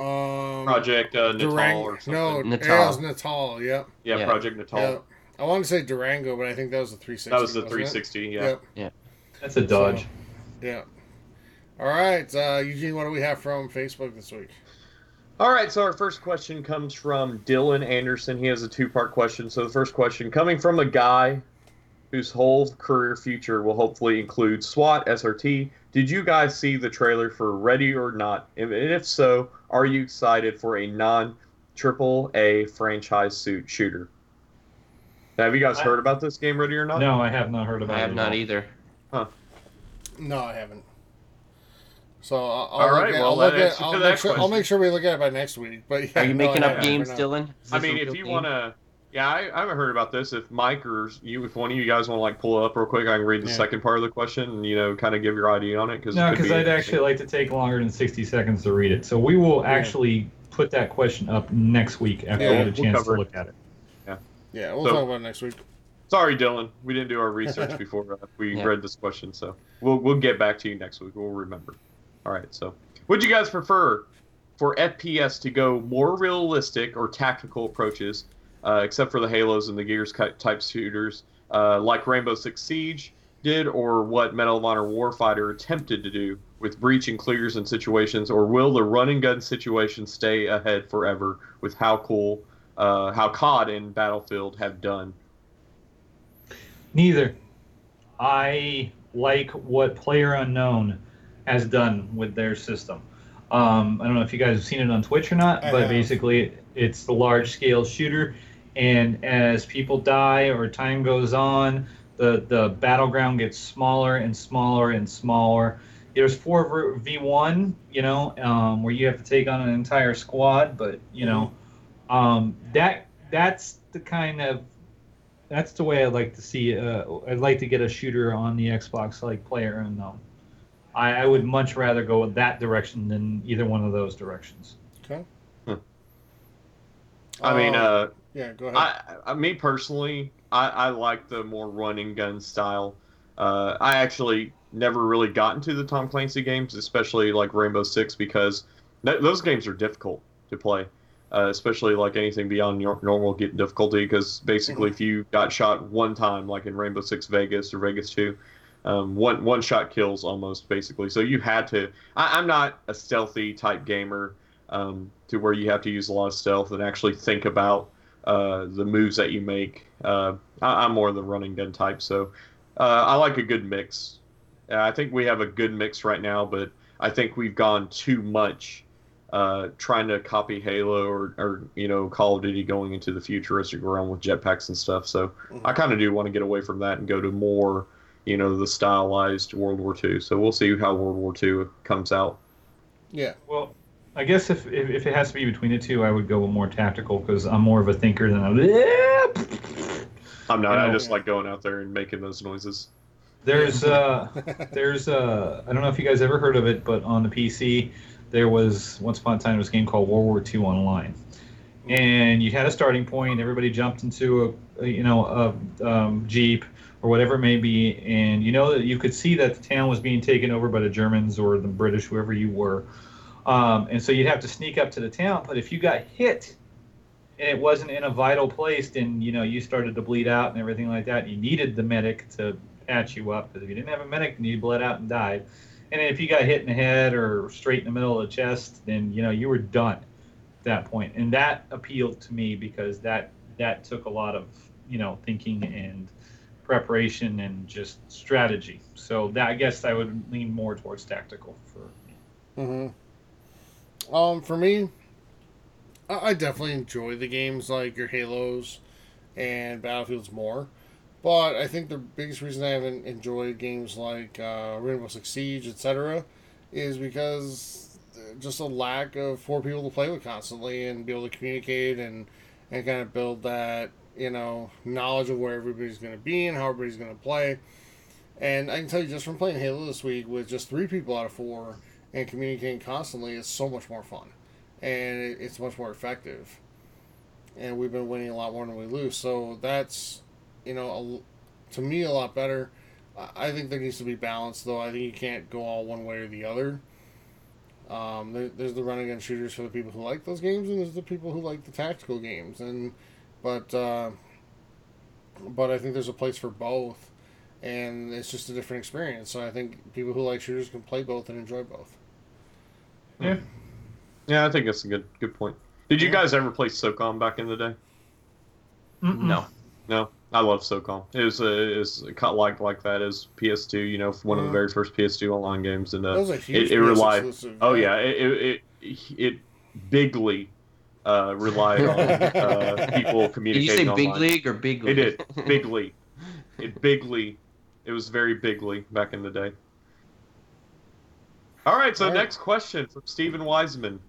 Um, Project uh, Natal Durang- or something. No, Natal. yeah, it was Natal. Yep. yeah, Yeah. Project Natal. Yeah. I want to say Durango, but I think that was the 360. That was the wasn't it? 360. Yeah. Yep. that's a dodge. Yeah. All right, uh, Eugene. What do we have from Facebook this week? All right, so our first question comes from Dylan Anderson. He has a two part question. So, the first question coming from a guy whose whole career future will hopefully include SWAT, SRT. Did you guys see the trailer for Ready or Not? And if so, are you excited for a non triple A franchise suit shooter? Have you guys I- heard about this game, Ready or Not? No, I have not heard about I it. have at not either. Huh. No, I haven't. So I'll, I'll All at, well, I'll, look at, I'll, make sure, I'll make sure we look at it by next week. But yeah, Are you no, making up games. Dylan? I mean, if you want to, yeah, I, I haven't heard about this. If Mike or you, if one of you guys want to like pull it up real quick, I can read the Yeah. second part of the question and you know kind of give your idea on it because No, because I'd actually like to take longer than 60 seconds to read it. So we will Yeah. actually put that question up next week after Yeah, we get a we'll chance to cover it. look at it. Yeah, we'll So- talk about it next week. Sorry, Dylan, we didn't do our research before uh, we Yeah. read this question, so we'll we'll get back to you next week. We'll remember. All right. So, would you guys prefer for FPS to go more realistic or tactical approaches, uh, except for the Halos and the Gears type shooters, uh, like Rainbow Six Siege did, or what Medal of Honor Warfighter attempted to do with breach and clears and situations, or will the run and gun situation stay ahead forever with how cool, uh, how COD and Battlefield have done? Neither. I like what Player Unknown has done with their system. Um, I don't know if you guys have seen it on Twitch or not, I but have. basically it's the large scale shooter, and as people die or time goes on, the the battleground gets smaller and smaller and smaller. There's four v one, you know, um, where you have to take on an entire squad, but you know, um, that that's the kind of that's the way I'd like to see. Uh, I'd like to get a shooter on the Xbox like Player Unknown. I, I would much rather go with that direction than either one of those directions. Okay. I mean, uh, yeah, go ahead. I, I, me personally, I, I like the more running gun style. Uh, I actually never really got into the Tom Clancy games, especially like Rainbow Six, because th- those games are difficult to play. Uh, especially like anything beyond your normal get difficulty, because basically, if you got shot one time, like in Rainbow Six Vegas or Vegas Two, um, one one shot kills almost basically. So you had to. I, I'm not a stealthy type gamer um, to where you have to use a lot of stealth and actually think about uh, the moves that you make. Uh, I, I'm more the running gun type, so uh, I like a good mix. Uh, I think we have a good mix right now, but I think we've gone too much uh, trying to copy Halo or, or you know Call of Duty going into the futuristic realm with jetpacks and stuff. So I kind of do want to get away from that and go to more you know the stylized World War II. So we'll see how World War II comes out. yeah. Well, I guess if, if, if it has to be between the two, I would go with more tactical because I'm more of a thinker than a. I'm not. I No. just like going out there and making those noises. There's uh, there's uh, I don't know if you guys ever heard of it, but on the PC, there was once upon a time there was a game called World War II Online, and you had a starting point. Everybody jumped into a, a you know a um, jeep or whatever it may be, and you know that you could see that the town was being taken over by the Germans or the British, whoever you were, um, and so you'd have to sneak up to the town. But if you got hit and it wasn't in a vital place, then you know you started to bleed out and everything like that. You needed the medic to patch you up because if you didn't have a medic, then you bled out and died. And if you got hit in the head or straight in the middle of the chest, then you know you were done at that point. And that appealed to me because that that took a lot of you know thinking and preparation and just strategy. So that I guess I would lean more towards tactical for. Mm-hmm. Um, for me, I, I definitely enjoy the games like your Halos and Battlefields more. But I think the biggest reason I haven't enjoyed games like uh, Rainbow Six Siege, etc., is because just a lack of four people to play with constantly and be able to communicate and and kind of build that you know knowledge of where everybody's going to be and how everybody's going to play. And I can tell you just from playing Halo this week with just three people out of four and communicating constantly, is so much more fun, and it's much more effective. And we've been winning a lot more than we lose, so that's you know a, to me a lot better. I think there needs to be balance, though. I think you can't go all one way or the other. Um, there, there's the run gun shooters for the people who like those games, and there's the people who like the tactical games. And but uh, but I think there's a place for both, and it's just a different experience. So I think people who like shooters can play both and enjoy both. Yeah. Yeah, I think that's a good good point. Did you guys ever play SOCOM back in the day? Mm-mm. No. No, I love SOCOM. It was uh, it was cut like like that as PS2. You know, one of the very first PS2 online games, and That uh, was a huge it, it relied. exclusive, Oh yeah, it it it, it bigly uh, relied on uh, people Did you say big league or big It league? did bigly. It bigly. It was very bigly back in the day. All right, so All right. next question from Stephen Wiseman.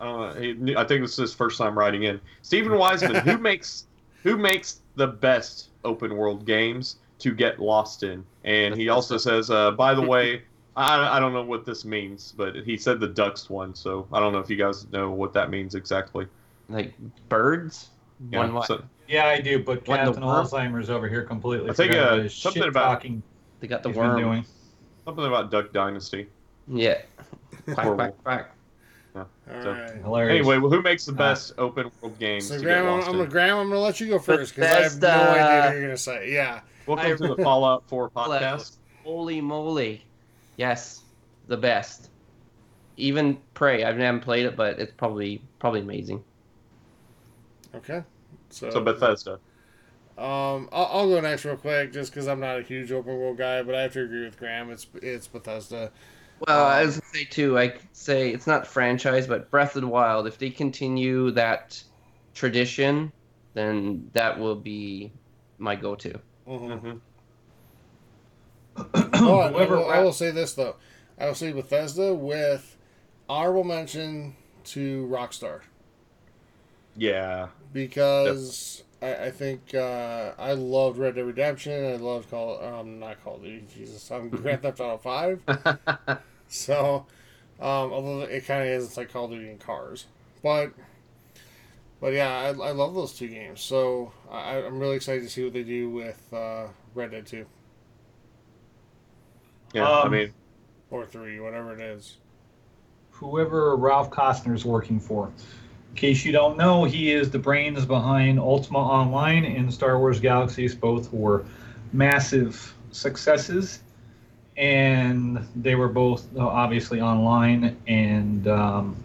I. He, I think this is his first time writing in. Stephen Wiseman, who makes who makes the best open world games to get lost in? And he also says, uh, by the way, I, I don't know what this means, but he said the Ducks one, so I don't know if you guys know what that means exactly. like birds. Yeah, One so- Yeah, I do, but What, Captain? Alzheimer's over here completely. I think, uh, something about- talking They got the worm. doing. something about Duck Dynasty. Yeah. quack Horrible. quack quack. All So- right. Anyway, well, who makes the best open world games So to Graham, get I'm, I'm in? gonna Graham, I'm gonna let you go first because I have no Bethesda. idea what you're gonna say. Yeah. Welcome to the Fallout 4 podcast. Holy moly. Yes. The best. Even Prey. I haven't played it, but it's probably probably amazing. Okay. So, So Bethesda. um, I'll, I'll go next real quick, just because I'm not a huge open world guy, but I have to agree with Graham. It's it's Bethesda. Well, I Um, was gonna say too. I say it's not franchise, but Breath of the Wild. If they continue that tradition, then that will be my go-to. Mhm. hmm But I Whoever will, I will say this though, I will say Bethesda with honorable mention to Rockstar Yeah. because I, I think uh, I loved Red Dead Redemption. I loved Call um not Call of Duty. Jesus, I'm Grand Theft Auto Five. So, um, although it kind of is, it's like Call of Duty in cars, but but yeah, I, I love those two games. So I, I'm really excited to see what they do with uh, Red Dead Two yeah. I Um, mean, or Three, whatever it is. whoever Raph Koster is working for. In case you don't know, he is the brains behind Ultima Online and Star Wars Galaxies. Both were massive successes, and they were both uh, obviously online. And um,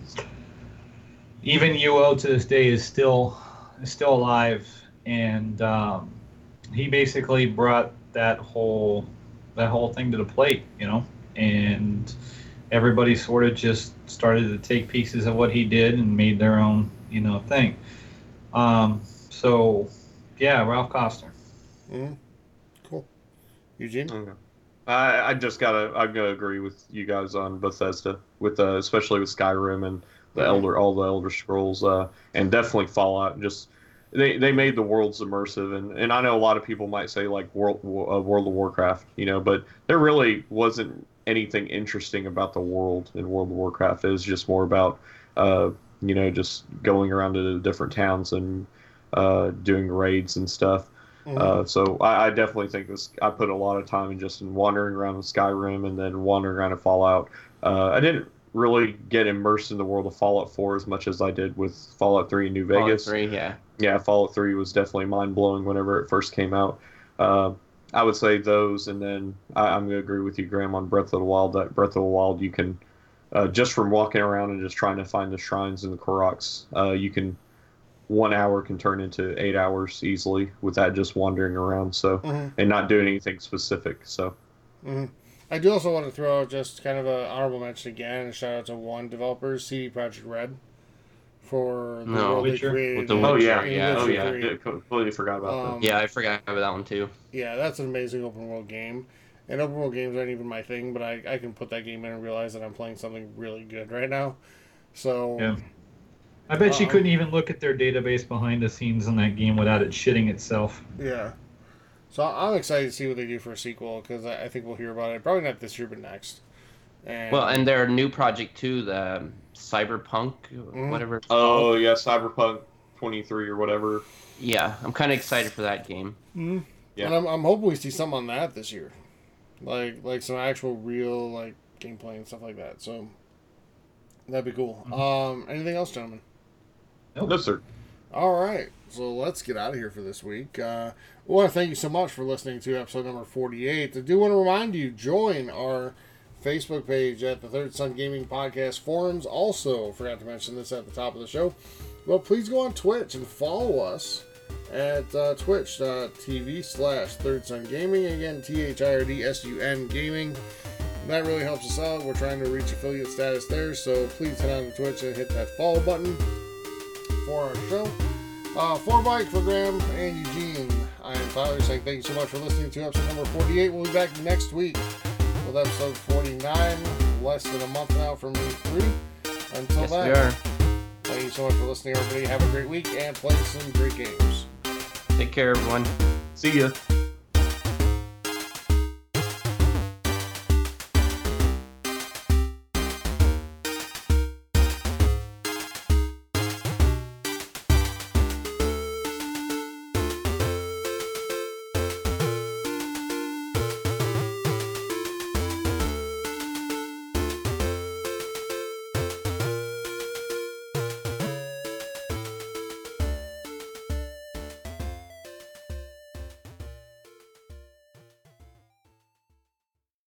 even UO to this day is still is still alive, and um, he basically brought that whole that whole thing to the plate, you know, and everybody sort of just started to take pieces of what he did and made their own, you know, thing. Um, so, yeah, Raph Koster. hmm Cool. Eugene? okay. I, I just gotta. I'm gonna agree with you guys on Bethesda, with uh, especially with Skyrim and the Mhm. Elder, all the Elder Scrolls, uh, and definitely Fallout. Just they, they made the worlds immersive, and, and I know a lot of people might say like World uh, World of Warcraft, you know, but there really wasn't anything interesting about the world in World of Warcraft. It was just more about uh, you know just going around to different towns and uh, doing raids and stuff. Mhm. Uh, so I, I definitely think this. I put a lot of time in just in wandering around in Skyrim and then wandering around in Fallout. Uh, I didn't really get immersed in the world of Fallout 4 as much as I did with Fallout 3 New Vegas. Fallout 3, yeah. Yeah, Fallout 3 was definitely mind blowing whenever it first came out. Uh, I would say those, and then I, I'm going to agree with you, Graham, on Breath of the Wild. That Breath of the Wild, you can, uh, just from walking around and just trying to find the shrines and the Koroks, uh, you can, one hour can turn into eight hours easily with that just wandering around. So, Mhm. and not doing anything specific. So, hmm I do also want to throw out just kind of an honorable mention again, and shout out to one developer, CD Projekt Red, for the No. world they Witcher? created. With the oh yeah, yeah, oh yeah, 3. Did- completely forgot about Um, Yeah, I forgot about that one too. Yeah, that's an amazing open world game. And open world games aren't even my thing, but I, I can put that game in and realize that I'm playing something really good right now. So Yeah. I bet you Um, couldn't even look at their database behind the scenes in that game without it shitting itself. yeah. So I'm excited to see what they do for a sequel because I, I think we'll hear about it. Probably not this year, but next. And, Well, and their new project too, the um, Cyberpunk, Mhm. whatever. it's that. called. Oh yeah, Cyberpunk 23 or whatever. Yeah, I'm kind of excited for that game. Mhm. Yeah. and I'm, I'm hoping we see something on that this year, like like some actual real like gameplay and stuff like that. So that'd be cool. Um, anything else, gentlemen? Nope. No sir. All right, so let's get out of here for this week. Uh, we want to thank you so much for listening to episode number 48. I do want to remind you, join our Facebook page at the Third Sun Gaming Podcast forums. Also, forgot to mention this at the top of the show. Well, please go on Twitch and follow us at uh, twitch.tv slash Third Sun Gaming. Again, T H I R D S U N Gaming. That really helps us out. We're trying to reach affiliate status there, so please head on to Twitch and hit that follow button for our show. Uh, for Mike, for Graham, and Eugene, I am Tyler saying thank you so much for listening to episode number 48. We'll be back next week with episode 49, less than a month now from week three. Until Yes, then, we are. thank you so much for listening, everybody. Have a great week and play some great games. Take care, everyone. See ya.